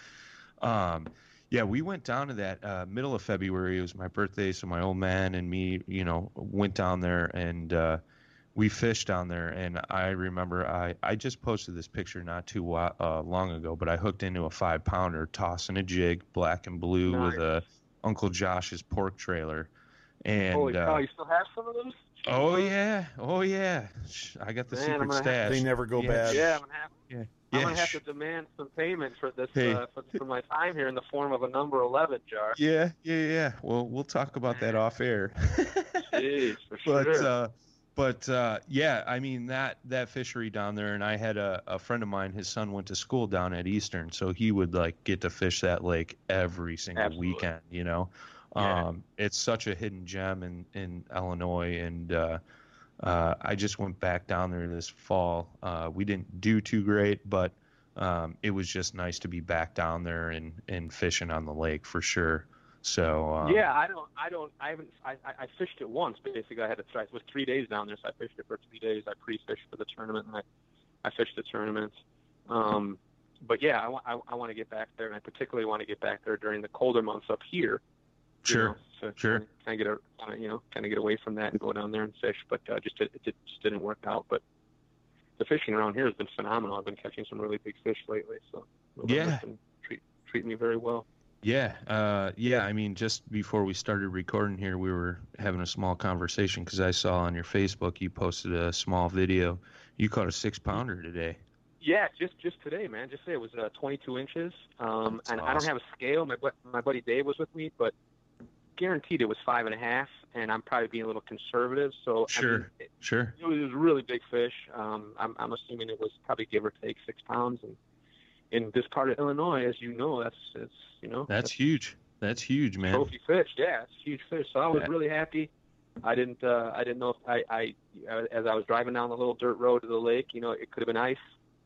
um, yeah, we went down to that uh, middle of February. It was my birthday, so my old man and me, you know, went down there and uh, we fished down there. And I remember I, I just posted this picture not too uh, long ago, but I hooked into a five pounder, tossing a jig, black and blue with a Uncle Josh's pork trailer. And Holy uh, cow, you still have some of those? oh yeah, oh yeah, I got the Man, secret gonna have- stash. They never go Yeah. bad. Yeah, I'm gonna have, Yeah, I'm gonna have to demand some payment for this Hey. uh, for, for my time here in the form of a number 11 jar. Yeah, yeah, yeah. Well, we'll talk about that off air. Jeez, for but sure. uh, but uh, yeah, I mean that that fishery down there, and I had a, a friend of mine. His son went to school down at Eastern, so he would like get to fish that lake every single Absolutely. weekend. You know, Yeah. um, it's such a hidden gem in in Illinois, and uh, uh, I just went back down there this fall. Uh, we didn't do too great, but um, it was just nice to be back down there and and fishing on the lake for sure. So um, yeah, I don't, I don't, I haven't, I, I fished it once. Basically, I had to try. It was three days down there, so I fished it for three days. I pre-fished for the tournament, and I, I fished the tournament. Um, but yeah, I, I, I want to get back there, and I particularly want to get back there during the colder months up here. Sure. know, so Sure. Kind of get a, you know, kind of get away from that and go down there and fish. But uh, just it, it just didn't work out. But the fishing around here has been phenomenal. I've been catching some really big fish lately. So Yeah. treat, treating me very well. Yeah, uh, yeah. I mean, just before we started recording here, we were having a small conversation because I saw on your Facebook you posted a small video. You caught a six pounder today. Yeah, just just today, man. Just say it was uh, 22 inches. Um, That's and I don't have a scale. My my buddy Dave was with me, but guaranteed it was five and a half. And I'm probably being a little conservative. So I Sure. mean, it, Sure. it was a really big fish. Um, I'm I'm assuming it was probably give or take six pounds. And in this part of Illinois, as you know, that's it's you know That's huge. That's huge, man. trophy fish. Yeah, it's huge fish. So I was Yeah. really happy. I didn't uh, I didn't know if I, I as I was driving down the little dirt road to the lake, you know, it could have been ice.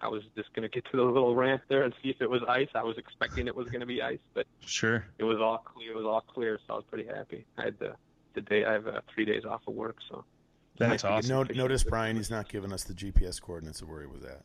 I was just gonna get to the little ramp there and see if it was ice. I was expecting it was gonna be ice, but Sure. it was all clear. It was all clear, so I was pretty happy. I had the the day I have uh, three days off of work, so That's Nice awesome. No, notice Brian, he's not giving us the GPS coordinates of where he was at.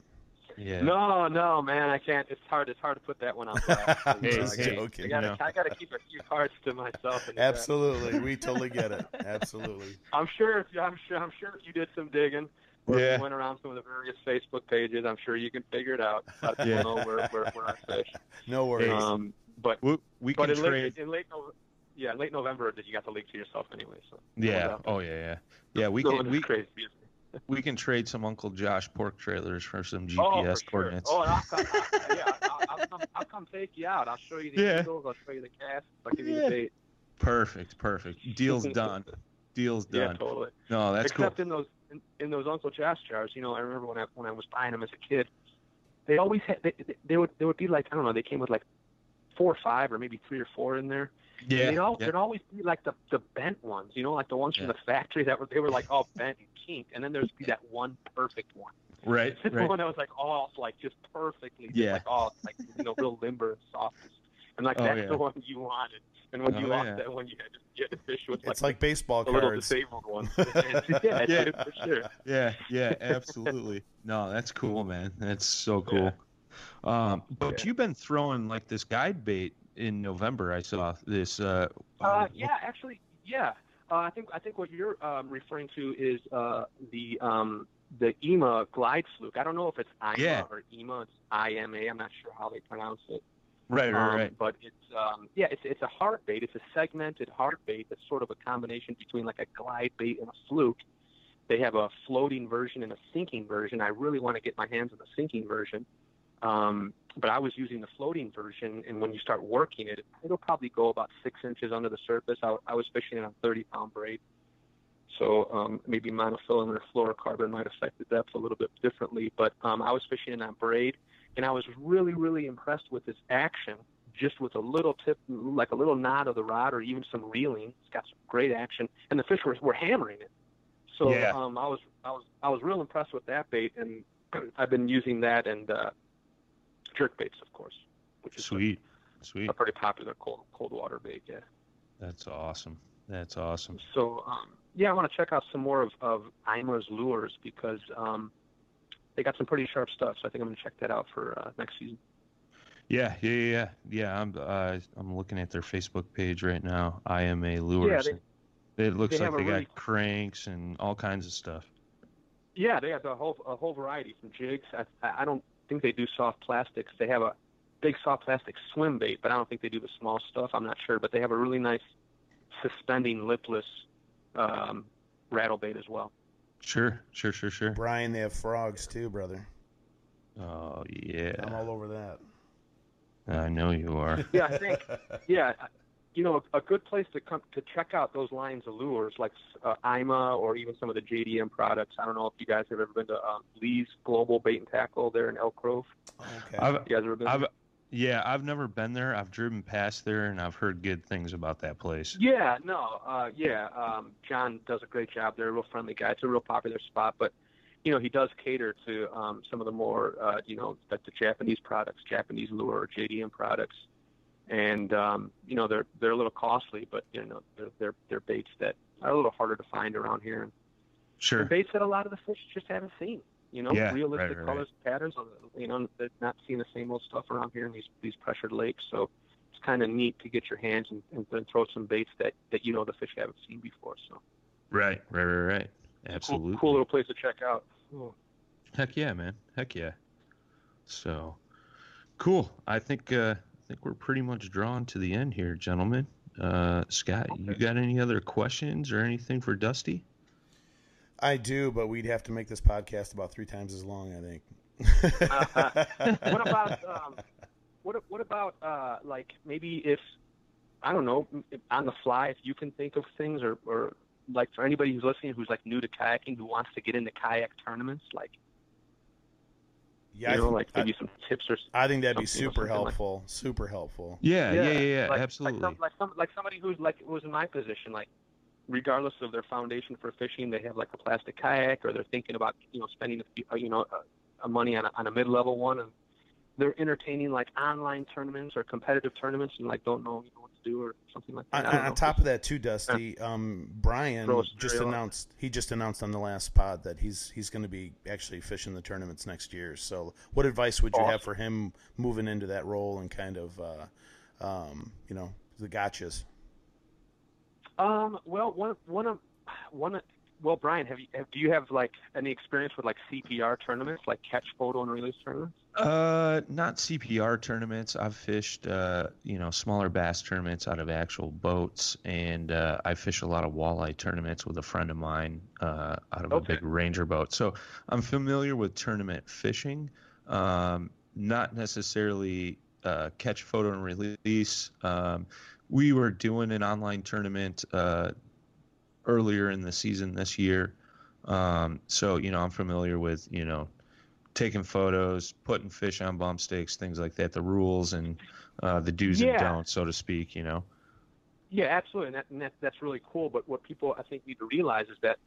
Yeah. no, no, man, I can't. It's hard. It's hard to put that one on blast. I'm Hey, just hey, I joking. gotta, know. I gotta keep a few cards to myself. And, uh, Absolutely, we totally get it. Absolutely. I'm sure if I'm sure, I'm sure if you did some digging, if Yeah. you went around some of the various Facebook pages, I'm sure you can figure it out. A lot of people Yeah. know where, where, where I fish. No worries. Um, but We, we but can in trade. late, in late Nov- yeah, late November, that you got the lake to yourself anyway. So Yeah. Oh yeah, yeah. Yeah, we No can we, crazy. we can trade some Uncle Josh pork trailers for some GPS oh, for sure. coordinates. Oh, and I'll come, I'll, yeah, I'll, I'll, come, I'll come take you out. I'll show you the Yeah. eagles. I'll show you the cast. I'll give you the bait. Perfect, perfect. Deal's done. Deal's done. Yeah, totally. No, that's cool. Except in those in, in those Uncle Josh jars, you know, I remember when I when I was buying them as a kid, they always had they, they, would they would be like I don't know, they came with like four or five or maybe three or four in there. And Yeah. they'd, all, yeah. they'd always be like the the bent ones, you know, like the ones Yeah. from the factory that were they were like all bent and kinked, and then there'd be that one perfect one. Right. This The one that was like all like just perfectly, just Yeah. like all like you know real limber and soft, and like Oh, that's yeah. the one you wanted. And when you Oh, lost yeah. that one, you had to get the fish with It's like, like baseball the little cards. disabled one. yeah, Yeah. dude, for sure. Yeah, yeah, absolutely. No, that's cool, man. That's so cool. Um, but Yeah. you've been throwing like this guide bait in November. I saw this. Uh, Uh, yeah, actually, yeah. Uh, I think I think what you're um, referring to is uh, the um, the EMA glide fluke. I don't know if it's IMA Yeah. or EMA. It's IMA. I'm not sure how they pronounce it. Right, right, Um, right. But it's um, yeah, it's it's a hard bait. It's a segmented hard bait. That's sort of a combination between like a glide bait and a fluke. They have a floating version and a sinking version. I really want to get my hands on the sinking version. Um, but I was using the floating version, and when you start working it, it'll probably go about six inches under the surface. I, I was fishing it on 30 pound braid. So um, maybe monofilament or fluorocarbon might affect the depth a little bit differently. But um, I was fishing it on braid, and I was really, really impressed with this action, just with a little tip, like a little nod of the rod or even some reeling. It's got some great action, and the fish were, were hammering it. So Yeah. um, I was I was I was real impressed with that bait, and I've been using that and uh, jerk baits, of course, which is a- Sweet, sweet. a pretty popular cold cold water bait. Yeah. That's awesome. That's awesome. So um, yeah, I want to check out some more of, of Ima's lures because um, they got some pretty sharp stuff. So I think I'm gonna check that out for uh, next season. Yeah, yeah, yeah, yeah. yeah I'm uh, I'm looking at their Facebook page right now. IMA lures. it looks they like they got really- cranks and all kinds of stuff. Yeah, they have a whole a whole variety from jigs. I, I don't think they do soft plastics. They have a big soft plastic swim bait, but I don't think they do the small stuff. I'm not sure, but they have a really nice suspending lipless um, rattle bait as well. Sure, sure, sure, sure. Brian, they have frogs too, brother. Oh yeah, I'm all over that. I know you are. Yeah, I think yeah, you know, a good place to come to check out those lines of lures like uh, IMA or even some of the JDM products. I don't know if you guys have ever been to um, Lee's Global Bait and Tackle there in Elk Grove. Okay. I've, You guys ever been? I've, yeah, I've never been there. I've driven past there, and I've heard good things about that place. Yeah, no, uh, yeah. Um, John does a great job. They're a real friendly guy. It's a real popular spot, but you know he does cater to um, some of the more uh, you know the, the Japanese products, Japanese lure, JDM products, and um, you know they're they're a little costly, but you know they're they're, they're baits that are a little harder to find around here, and Sure. they're baits that a lot of the fish just haven't seen. You know, Yeah, realistic right, right, colors, patterns. uh, You know, they're not seeing the same old stuff around here in these these pressured lakes. So it's kind of neat to get your hands and, and, and throw some baits that that you know the fish haven't seen before. So Right, right, right, right. Absolutely. cool little place to check out. Heck yeah, man. Heck yeah. So, cool. I think uh, I think we're pretty much drawn to the end here, gentlemen. Uh, Scott, you got any other questions or anything for Dusty? I do, but we'd have to make this podcast about three times as long, I think. what about um, what what about uh, like maybe if I don't know on the fly if you can think of things or or like for anybody who's listening who's like new to kayaking who wants to get into kayak tournaments like yeah, you know I, like I, maybe some tips or I think that'd be super something like- helpful. super helpful. Yeah, yeah, yeah, yeah, like, absolutely. Like, some, like some like somebody who's like was in my position, like regardless of their foundation for fishing, they have like a plastic kayak, or they're thinking about you know spending a uh, you know a, a money on a, on a mid level one, and they're entertaining like online tournaments or competitive tournaments, and like don't know, you know what to do or something like that. On, on top of that, too, Dusty, um, Brian just announced he just announced on the last pod that he's he's going to be actually fishing the tournaments next year. So, what advice would you have for him moving into that role and kind of, uh, um, you know, the gotchas? Um, well, one one of one. of- Well, Brian, have you have, do you have like any experience with like CPR tournaments, like catch, photo, and release tournaments? Uh, not CPR tournaments. I've fished, uh, you know, smaller bass tournaments out of actual boats, and uh, I fish a lot of walleye tournaments with a friend of mine uh, out of Okay. a big Ranger boat. So I'm familiar with tournament fishing. Um, not necessarily uh, catch, photo, and release. Um, we were doing an online tournament uh, earlier in the season this year. Um, so you know, I'm familiar with you know taking photos, putting fish on bump sticks, things like that, the rules and uh, the do's Yeah. and don'ts, so to speak. You know. Yeah, absolutely, and, that, and that, that's really cool. But what people I think need to realize is that,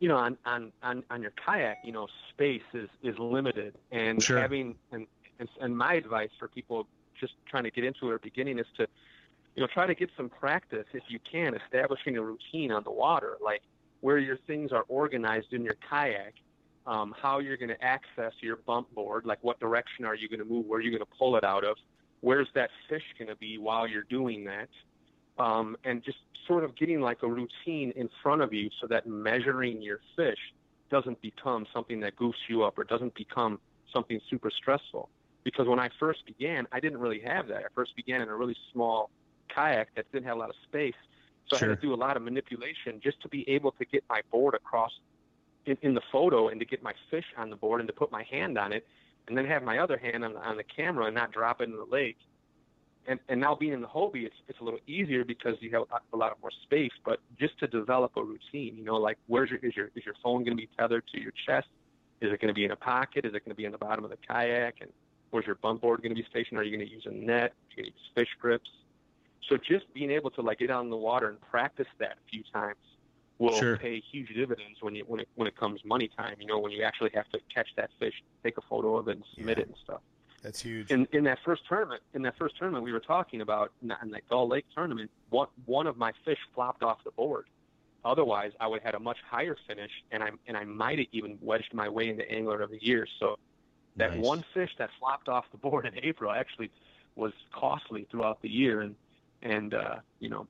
you know, on on on, on your kayak, you know, space is is limited, and Sure. having and, and and my advice for people just trying to get into it or beginning is to, you know, try to get some practice if you can, establishing a routine on the water, like where your things are organized in your kayak. Um, how you're going to access your bump board, like what direction are you going to move, where are you going to pull it out of, where's that fish going to be while you're doing that um, and just sort of getting like a routine in front of you so that measuring your fish doesn't become something that goofs you up or doesn't become something super stressful because when i first began i didn't really have that i first began in a really small kayak that didn't have a lot of space so i had to do a lot of manipulation just to be able to get my board across in, in the photo and to get my fish on the board and to put my hand on it and then have my other hand on, on the camera and not drop it in the lake. And, and now being in the Hobie, it's, it's a little easier because you have a lot more space, but just to develop a routine, you know, like where's your, is your, is your phone going to be tethered to your chest? Is it going to be in a pocket? Is it going to be in the bottom of the kayak? And where's your bump board going to be stationed? Are you going to use a net? Are you going to use fish grips? So just being able to like get out in the water and practice that a few times will Sure. pay huge dividends when you when it when it comes money time. You know, when you actually have to catch that fish, take a photo of it, and submit Yeah. it and stuff. That's huge. In in that first tournament, in that first tournament we were talking about, in that, in that Gull Lake tournament, one one of my fish flopped off the board. Otherwise, I would have had a much higher finish, and I and I might have even wedged my way into Angler of the Year. So that Nice. one fish that flopped off the board in April actually was costly throughout the year, and and uh, you know,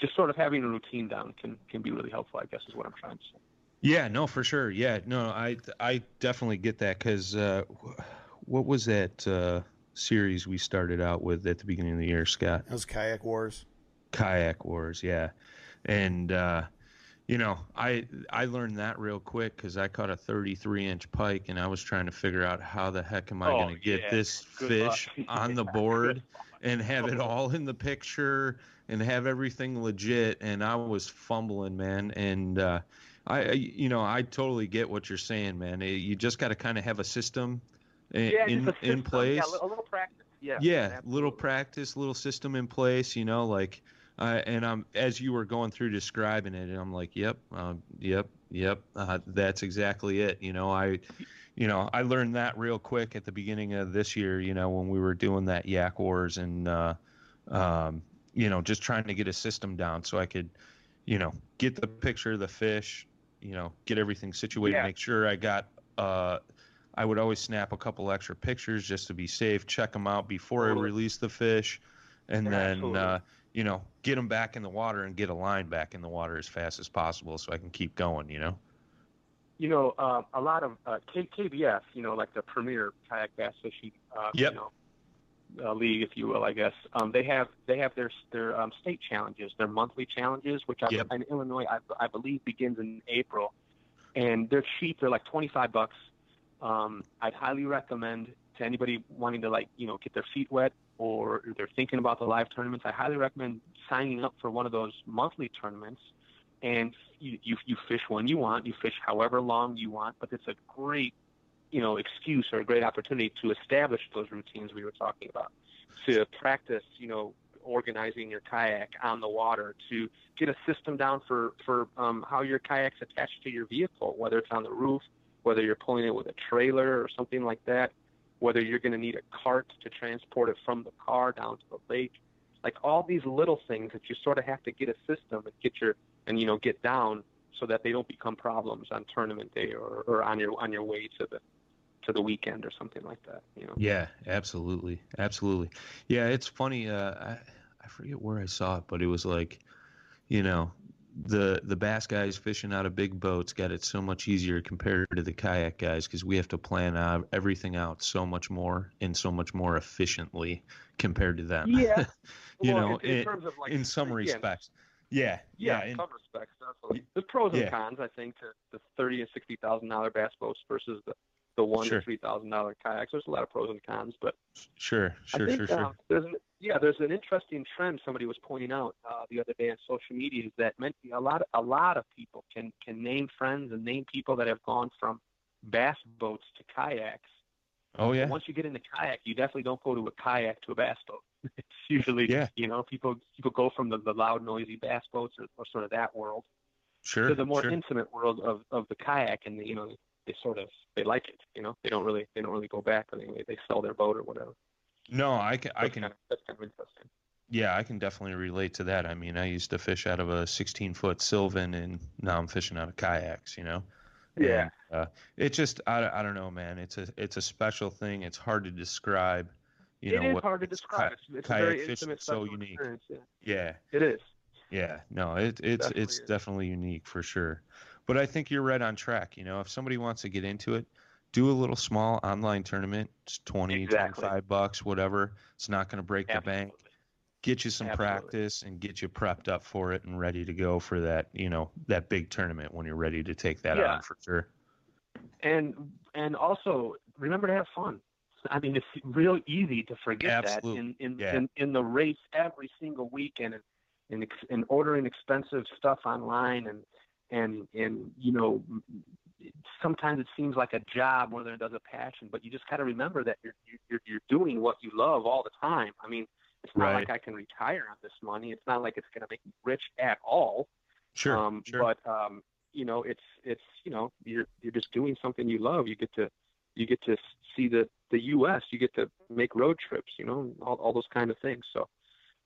just sort of having a routine down can can be really helpful. I guess is what I'm trying to say. Yeah, no, for sure. Yeah, no, I I definitely get that because uh, what was that uh, series we started out with at the beginning of the year, Scott? Those kayak wars. Kayak Wars, yeah, and uh, you know, I I learned that real quick because I caught a 33 inch pike and I was trying to figure out how the heck am I Oh, going to get yeah. this Good fish on the board and have it all in the picture and have everything legit. And I was fumbling, man. And uh, I, you know, I totally get what you're saying, man. Eh, You just got to kind of have a system i- Yeah, in a in place Yeah, a little- practice. Yeah. yeah little practice little system in place you know like uh, and i'm as you were going through describing it and i'm like yep um, yep yep uh, that's exactly it you know i you know i learned that real quick at the beginning of this year you know when we were doing that yak wars and uh, um, you know just trying to get a system down so i could you know get the picture of the fish you know get everything situated Yeah. make sure i got uh, I would always snap a couple extra pictures just to be safe, check them out before I release the fish, and Yeah, then uh, you know get them back in the water and get a line back in the water as fast as possible so I can keep going. You know. you know, uh, a lot of uh, K- KBF, you know, like the premier kayak bass fishing, uh, Yep. you know, uh, league, if you will, I guess. Um, they have they have their their um, state challenges, their monthly challenges, which I, Yep. in Illinois, I, I believe, begins in April, and they're cheap. They're like twenty five bucks. Um, I'd highly recommend to anybody wanting to like you know get their feet wet or they're thinking about the live tournaments. I highly recommend signing up for one of those monthly tournaments and you, you you fish when you want, you fish however long you want, but it's a great, you know, excuse or a great opportunity to establish those routines we were talking about, to practice, you know, organizing your kayak on the water, to get a system down for for um, how your kayak's attached to your vehicle, whether it's on the roof, whether you're pulling it with a trailer or something like that, whether you're going to need a cart to transport it from the car down to the lake, like all these little things that you sort of have to get a system and get your and you know get down so that they don't become problems on tournament day or, or on your on your way to the to the weekend or something like that. You know. Yeah, absolutely, absolutely. Yeah, it's funny. Uh, I I forget where I saw it, but it was like, you know, the the bass guys fishing out of big boats got it so much easier compared to the kayak guys because we have to plan out everything out so much more and so much more efficiently compared to them. Yeah. you Well, know, in, in terms of like in some respects. Yeah, Yeah, yeah, in in- some respects, definitely. The pros and Yeah. cons, I think, to the thirty and sixty thousand dollar bass boats versus the the one Sure. to three thousand dollar kayaks. There's a lot of pros and cons, but sure, sure, think sure, sure. um, there's an, yeah, there's an interesting trend somebody was pointing out uh, the other day on social media is that meant a lot a lot of people can can name friends and name people that have gone from bass boats to kayaks. oh yeah, once you get into kayak, you definitely don't go to a kayak to a bass boat. it's usually Yeah. you know people people go from the, the loud noisy bass boats or, or sort of that world sure, to the more sure. intimate world of, of the kayak and the, you know they sort of they like it you know they don't really they don't really go back but anyway they sell their boat or whatever no, I can, I can, kind of, that's kind of interesting yeah, I can definitely relate to that. I mean, I used to fish out of a 16 foot Sylvan, and now I'm fishing out of kayaks. You know. Yeah. And, uh, it just, I, I don't know, man. It's a, it's a special thing. It's hard to describe. You It know is hard to describe ki- it's, kayak very fishing intimate is so unique. yeah. Yeah. it is Yeah, no, it, it's Definitely it's is. definitely unique for sure. But I think you're right on track. You know, if somebody wants to get into it, do a little small online tournament. It's 20, Exactly. 25 bucks, whatever. It's not going to break the Absolutely. bank. Get you some Absolutely. practice and get you prepped up for it and ready to go for that, you know, that big tournament when you're ready to take that Yeah. on for sure. and and also remember to have fun I mean, it's real easy to forget Absolutely. that in in, Yeah. in in the race every single weekend and and, ex- and ordering expensive stuff online and and and you know sometimes it seems like a job more than it does a passion but you just got to remember that you're you're you're doing what you love all the time i mean it's not Right. like i can retire on this money it's not like it's going to make me rich at all Sure. um, sure. But um, you know, it's it's you know, you're you're just doing something you love. You get to you get to see the the U.S. You get to make road trips. You know, all all those kind of things. So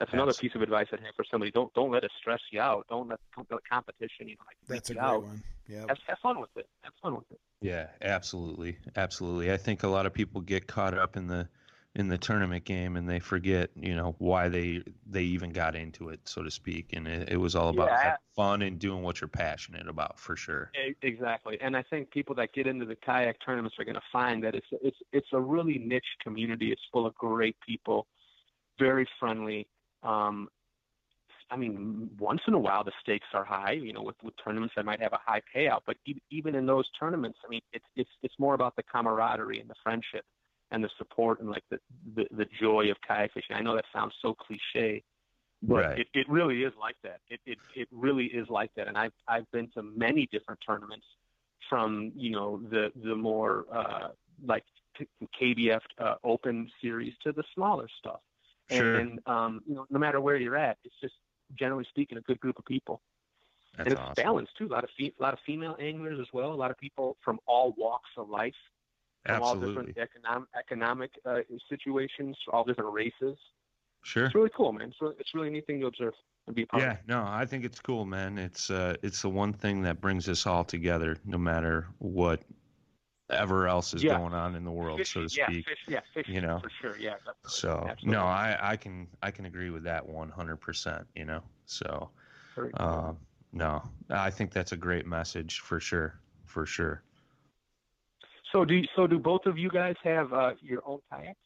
that's another Absolutely. piece of advice I'd have for somebody. Don't don't let it stress you out. Don't let the com- competition you know like freak That's a you great out. one. Yep. Have, have fun with it. Have fun with it. Yeah, absolutely, absolutely. I think a lot of people get caught up in the in the tournament game and they forget, you know, why they they even got into it, so to speak. And it, it was all about Yeah. having fun and doing what you're passionate about, for sure. Exactly, and I think people that get into the kayak tournaments are going to find that it's it's it's a really niche community. It's full of great people, very friendly. Um, I mean, once in a while the stakes are high. You know, with, with tournaments that might have a high payout, but e- even in those tournaments, I mean, it's it's it's more about the camaraderie and the friendship and the support and like the the, the joy of kayak fishing. I know that sounds so cliche, but Right. it, it really is like that. It, it it really is like that. And I've I've been to many different tournaments, from you know the the more uh, like KBF uh, Open series to the smaller stuff. Sure. And um, you know, no matter where you're at, it's just generally speaking a good group of people, That's and it's awesome. balanced too. A lot of fe- a lot of female anglers as well. A lot of people from all walks of life, from all different economic economic uh, situations, all different races. Sure. It's really cool, man. It's really, it's really a neat thing to observe and be a part Yeah, of. no, I think it's cool, man. It's uh it's the one thing that brings us all together, no matter what ever else is Yeah. going on in the world, Fishing, so to yeah, speak. fish, yeah, fishing you know. for sure. Yeah. definitely. So Absolutely. no, I, I can I can agree with that one hundred percent. You know, so um, no, I think that's a great message for sure, for sure. So do so do both of you guys have uh, your own kayaks?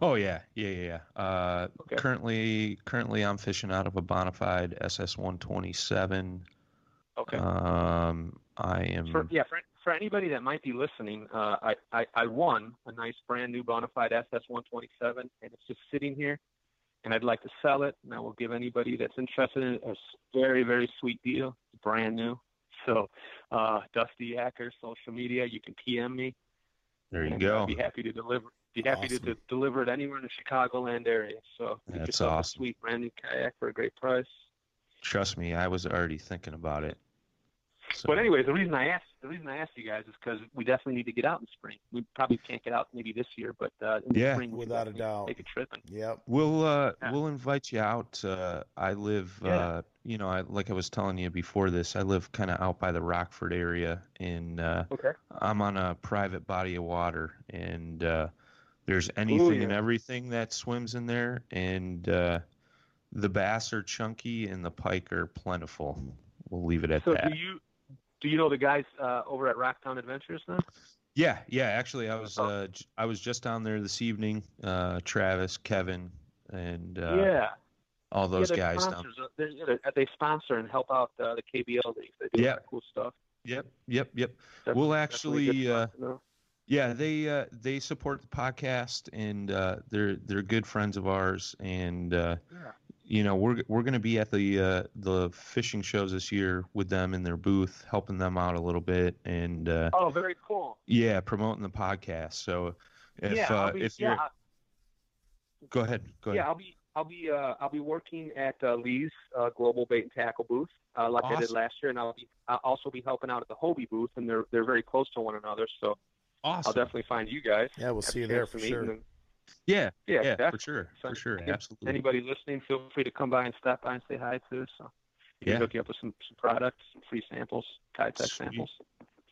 Oh yeah, yeah, yeah. yeah. Uh, Okay. Currently, currently I'm fishing out of a Bonafide SS one twenty seven. Okay. Um, I am. for, yeah, for, for anybody that might be listening, uh, I, I I won a nice brand new Bonafide SS 127, and it's just sitting here, and I'd like to sell it, and I will give anybody that's interested in it a very very sweet deal, It's brand new. So, uh, Dusty Yakker, social media, you can PM me. there you go. I'd be happy to deliver. Be happy to, Awesome. to deliver it anywhere in the Chicagoland area. So That's awesome. a sweet brand new kayak for a great price. Trust me, I was already thinking about it. So, But anyways, the reason I asked the reason I asked you guys is because we definitely need to get out in spring. We probably can't get out maybe this year, but uh, in the Yeah. spring, we should Without a definitely doubt. take a trip. And, Yep. We'll uh Yeah. we'll invite you out. Uh, I live Yeah. uh you know I, like I was telling you before this. I live kind of out by the Rockford area, and uh, okay. I'm on a private body of water, and uh, there's anything and yeah. everything that swims in there, and uh, the bass are chunky and the pike are plentiful. we'll leave it at So that. So do you do you know the guys uh, over at Rocktown Adventures then? Yeah, yeah. Actually, I was Oh. uh, j- I was just down there this evening. Uh, Travis, Kevin, and uh, yeah. all those yeah, guys sponsors. Uh, They're, yeah, they're- they sponsor and help out uh, the KBL leagues. They do Yeah. cool stuff. Yep, yep, yep. That's We'll actually, uh, stuff to know. Yeah, they uh, they support the podcast, and uh, they're they're good friends of ours, and uh, Yeah. You know we're we're going to be at the uh, the fishing shows this year with them in their booth, helping them out a little bit, and uh, Oh, very cool. yeah, promoting the podcast. So if yeah, uh, I'll be, if yeah, you're go ahead, go ahead. yeah, I'll be I'll be uh, I'll be working at uh, Lee's uh, Global Bait and Tackle booth uh, like I did last year, and I'll be I'll also be helping out at the Hobie booth, and they're they're very close to one another. So awesome. I'll definitely find you guys. Yeah, we'll see you there for to meet, sure. And then- Yeah, Yeah, yeah, definitely. for sure, So for sure, absolutely. Anybody listening, feel free to come by and stop by and say hi too. So Yeah. can hook you up with some, some products, some free samples, Keitech Sweet. samples.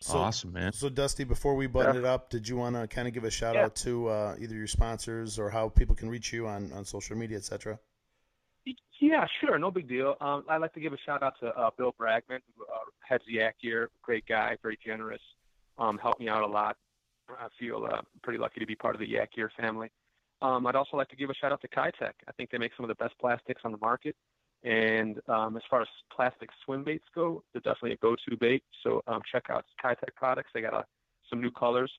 So, awesome, man. So, Dusty, before we button Yeah. it up, did you want to kind of give a shout Yeah. out to uh, either your sponsors or how people can reach you on, on social media, etc.? Yeah, sure, no big deal. Um, I'd like to give a shout out to uh, Bill Bragman, who uh, heads the YakGear. Great guy, very generous. Um, helped me out a lot. I feel uh, pretty lucky to be part of the YakGear family. Um, I'd also like to give a shout out to Keitech. I think they make some of the best plastics on the market. And um, as far as plastic swim baits go, they're definitely a go-to bait. So um, check out Keitech products. They got uh, some new colors.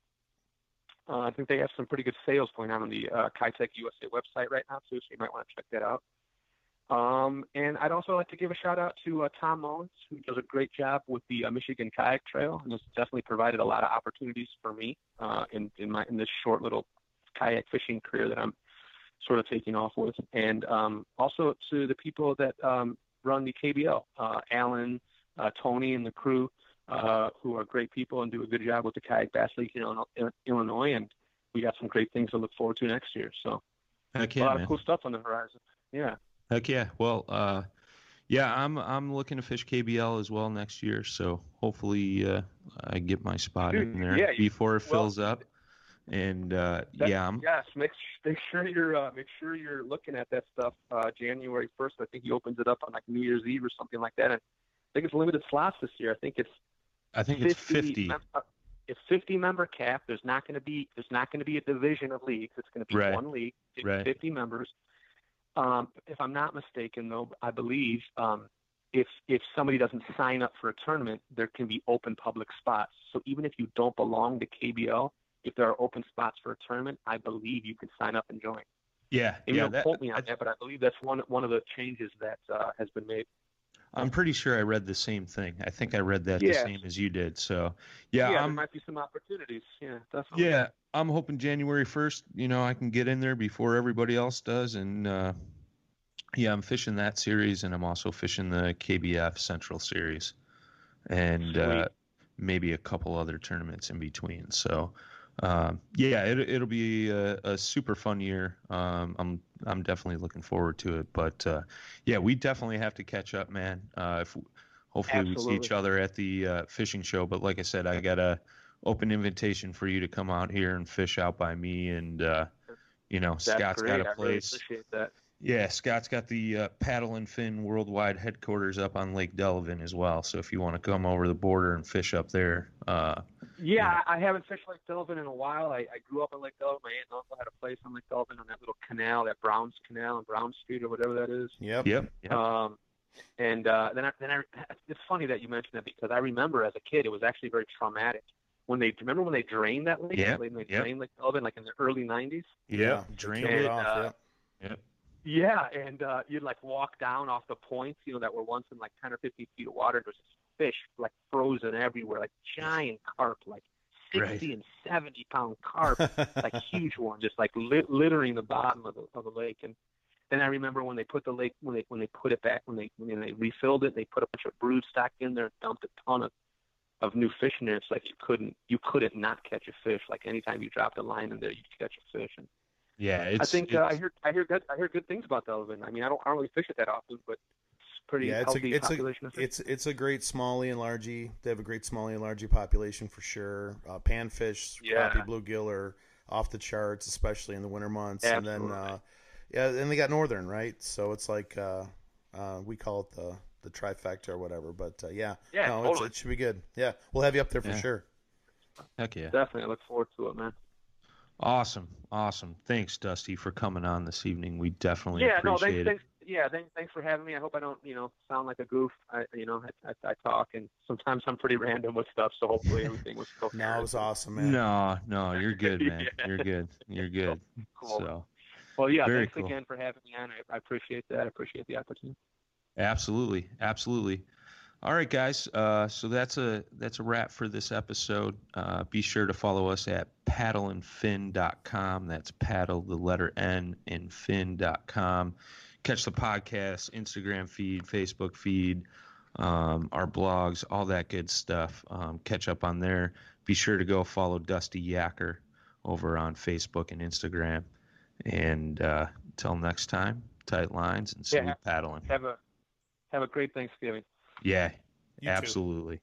Uh, I think they have some pretty good sales going on on the uh, Keitech USA website right now too, so you might want to check that out. Um, and I'd also like to give a shout out to uh, Tom Mullins, who does a great job with the uh, Michigan Kayak Trail, and has definitely provided a lot of opportunities for me uh, in in my in this short little kayak fishing career that I'm sort of taking off with. And um, also to the people that um, run the KBL, uh, Alan, uh, Tony, and the crew, uh, who are great people and do a good job with the Kayak Bass League in Illinois-. And we got some great things to look forward to next year. So Heck a lot man. of cool stuff on the horizon. Yeah. Heck yeah. Well, uh, yeah, I'm I'm looking to fish KBL as well next year, so hopefully uh, I get my spot Dude, in there yeah, before it well, fills up. And uh, yeah, I'm Yes, make make sure you're uh, make sure you're looking at that stuff. Uh, January first, I think he opens it up on like New Year's Eve or something like that. And I think it's limited slots this year. I think it's I think it's 50. mem- uh, it's 50 member cap. There's not going to be there's not going to be a division of leagues. It's going to be Right. one league, Right. 50 members. Um, if I'm not mistaken, though, I believe um, if if somebody doesn't sign up for a tournament, there can be open public spots. So even if you don't belong to KBL, if there are open spots for a tournament, I believe you can sign up and join. Yeah, And yeah. you don't That, quote me on that, but I believe that's one one of the changes that uh, has been made. I'm pretty sure I read the same thing. I think I read that the same as you did. So yeah, there might be some opportunities. Yeah, definitely. yeah, I'm hoping January 1st, you know, I can get in there before everybody else does and uh yeah, I'm fishing that series and I'm also fishing the KBF Central series and uh maybe a couple other tournaments in between. So um, yeah, it, it'll be a, a super fun year. Um, I'm I'm definitely looking forward to it. But uh, yeah, we definitely have to catch up, man. Uh, if hopefully we see each other at the uh, fishing show. But like I said, I got a open invitation for you to come out here and fish out by me. And uh, you know, That's Scott's great. got a I really place. appreciate that. Yeah, Scott's got the uh, Paddle and Fin Worldwide headquarters up on Lake Delavan as well. So if you want to come over the border and fish up there, uh, Yeah, I I haven't fished Lake Delavan in a while. I, I grew up in Lake Delavan. My aunt and uncle had a place on Lake Delavan on that little canal, that Browns Canal on Brown Street or whatever that is. Yep. yep, yep. Um, and uh, then, I, then I, it's funny that you mentioned that because I remember as a kid, it was actually very traumatic when they remember when they drained that lake. Yeah, when they yeah. drained Lake Delavan, like in the early '90s. yeah, they drain it. it off. uh, yep. Yeah, and uh, you'd like walk down off the points, you know, that were once in like 10 or 15 feet of water. There's fish like frozen everywhere, like giant carp, like 60 Right. and 70 pound carp, like huge one, just like lit- littering the bottom of the of the lake. And then I remember when they put the lake when they when they put it back when they when they refilled it, they put a bunch of brood stock in there and dumped a ton of of new fish in there. It's like you couldn't you couldn't not catch a fish. Like anytime you dropped a line in there, you'd catch a fish. And yeah. It's, I think uh, I hear I hear good I hear good things about Delavan. I mean, I don't I don't really fish it that often, but pretty Yeah, it's a healthy it's a population of fish. it's it's a great smallie and largie. They have a great smallie and largie population for sure. Uh, panfish, Yeah. crappie, bluegill are off the charts, especially in the winter months. And then uh, yeah, and they got northern right, so it's like uh, Uh, we call it the the trifecta or whatever. But uh, yeah, Yeah, no, it's, totally. it should be good. Yeah, we'll have you up there for Yeah. sure. Heck yeah. Definitely, I look forward to it, man. Awesome. Awesome. Thanks, Dusty, for coming on this evening. We definitely yeah, no, appreciate thanks, it. thanks. Yeah, thanks, thanks for having me. I hope I don't, you know, sound like a goof. I, you know, I, I, I talk, and sometimes I'm pretty random with stuff. So hopefully everything was coherent. No, it was awesome, man. No, no, you're good, man. Yeah. You're good. You're good. Cool. So, Well, yeah, Very thanks cool. again for having me on. I, I appreciate that. I appreciate the opportunity. absolutely, absolutely. All right, guys. Uh, so that's a that's a wrap for this episode. Uh, be sure to follow us at paddleandfin.com. That's paddle the letter N and fin.com. Catch the podcast, Instagram feed, Facebook feed, um, our blogs, all that good stuff. Um, catch up on there. Be sure to go follow Dusty Yakker over on Facebook and Instagram. And uh, until next time, tight lines and Yeah. sweet paddling. Have a have a great Thanksgiving. Yeah, You too. absolutely.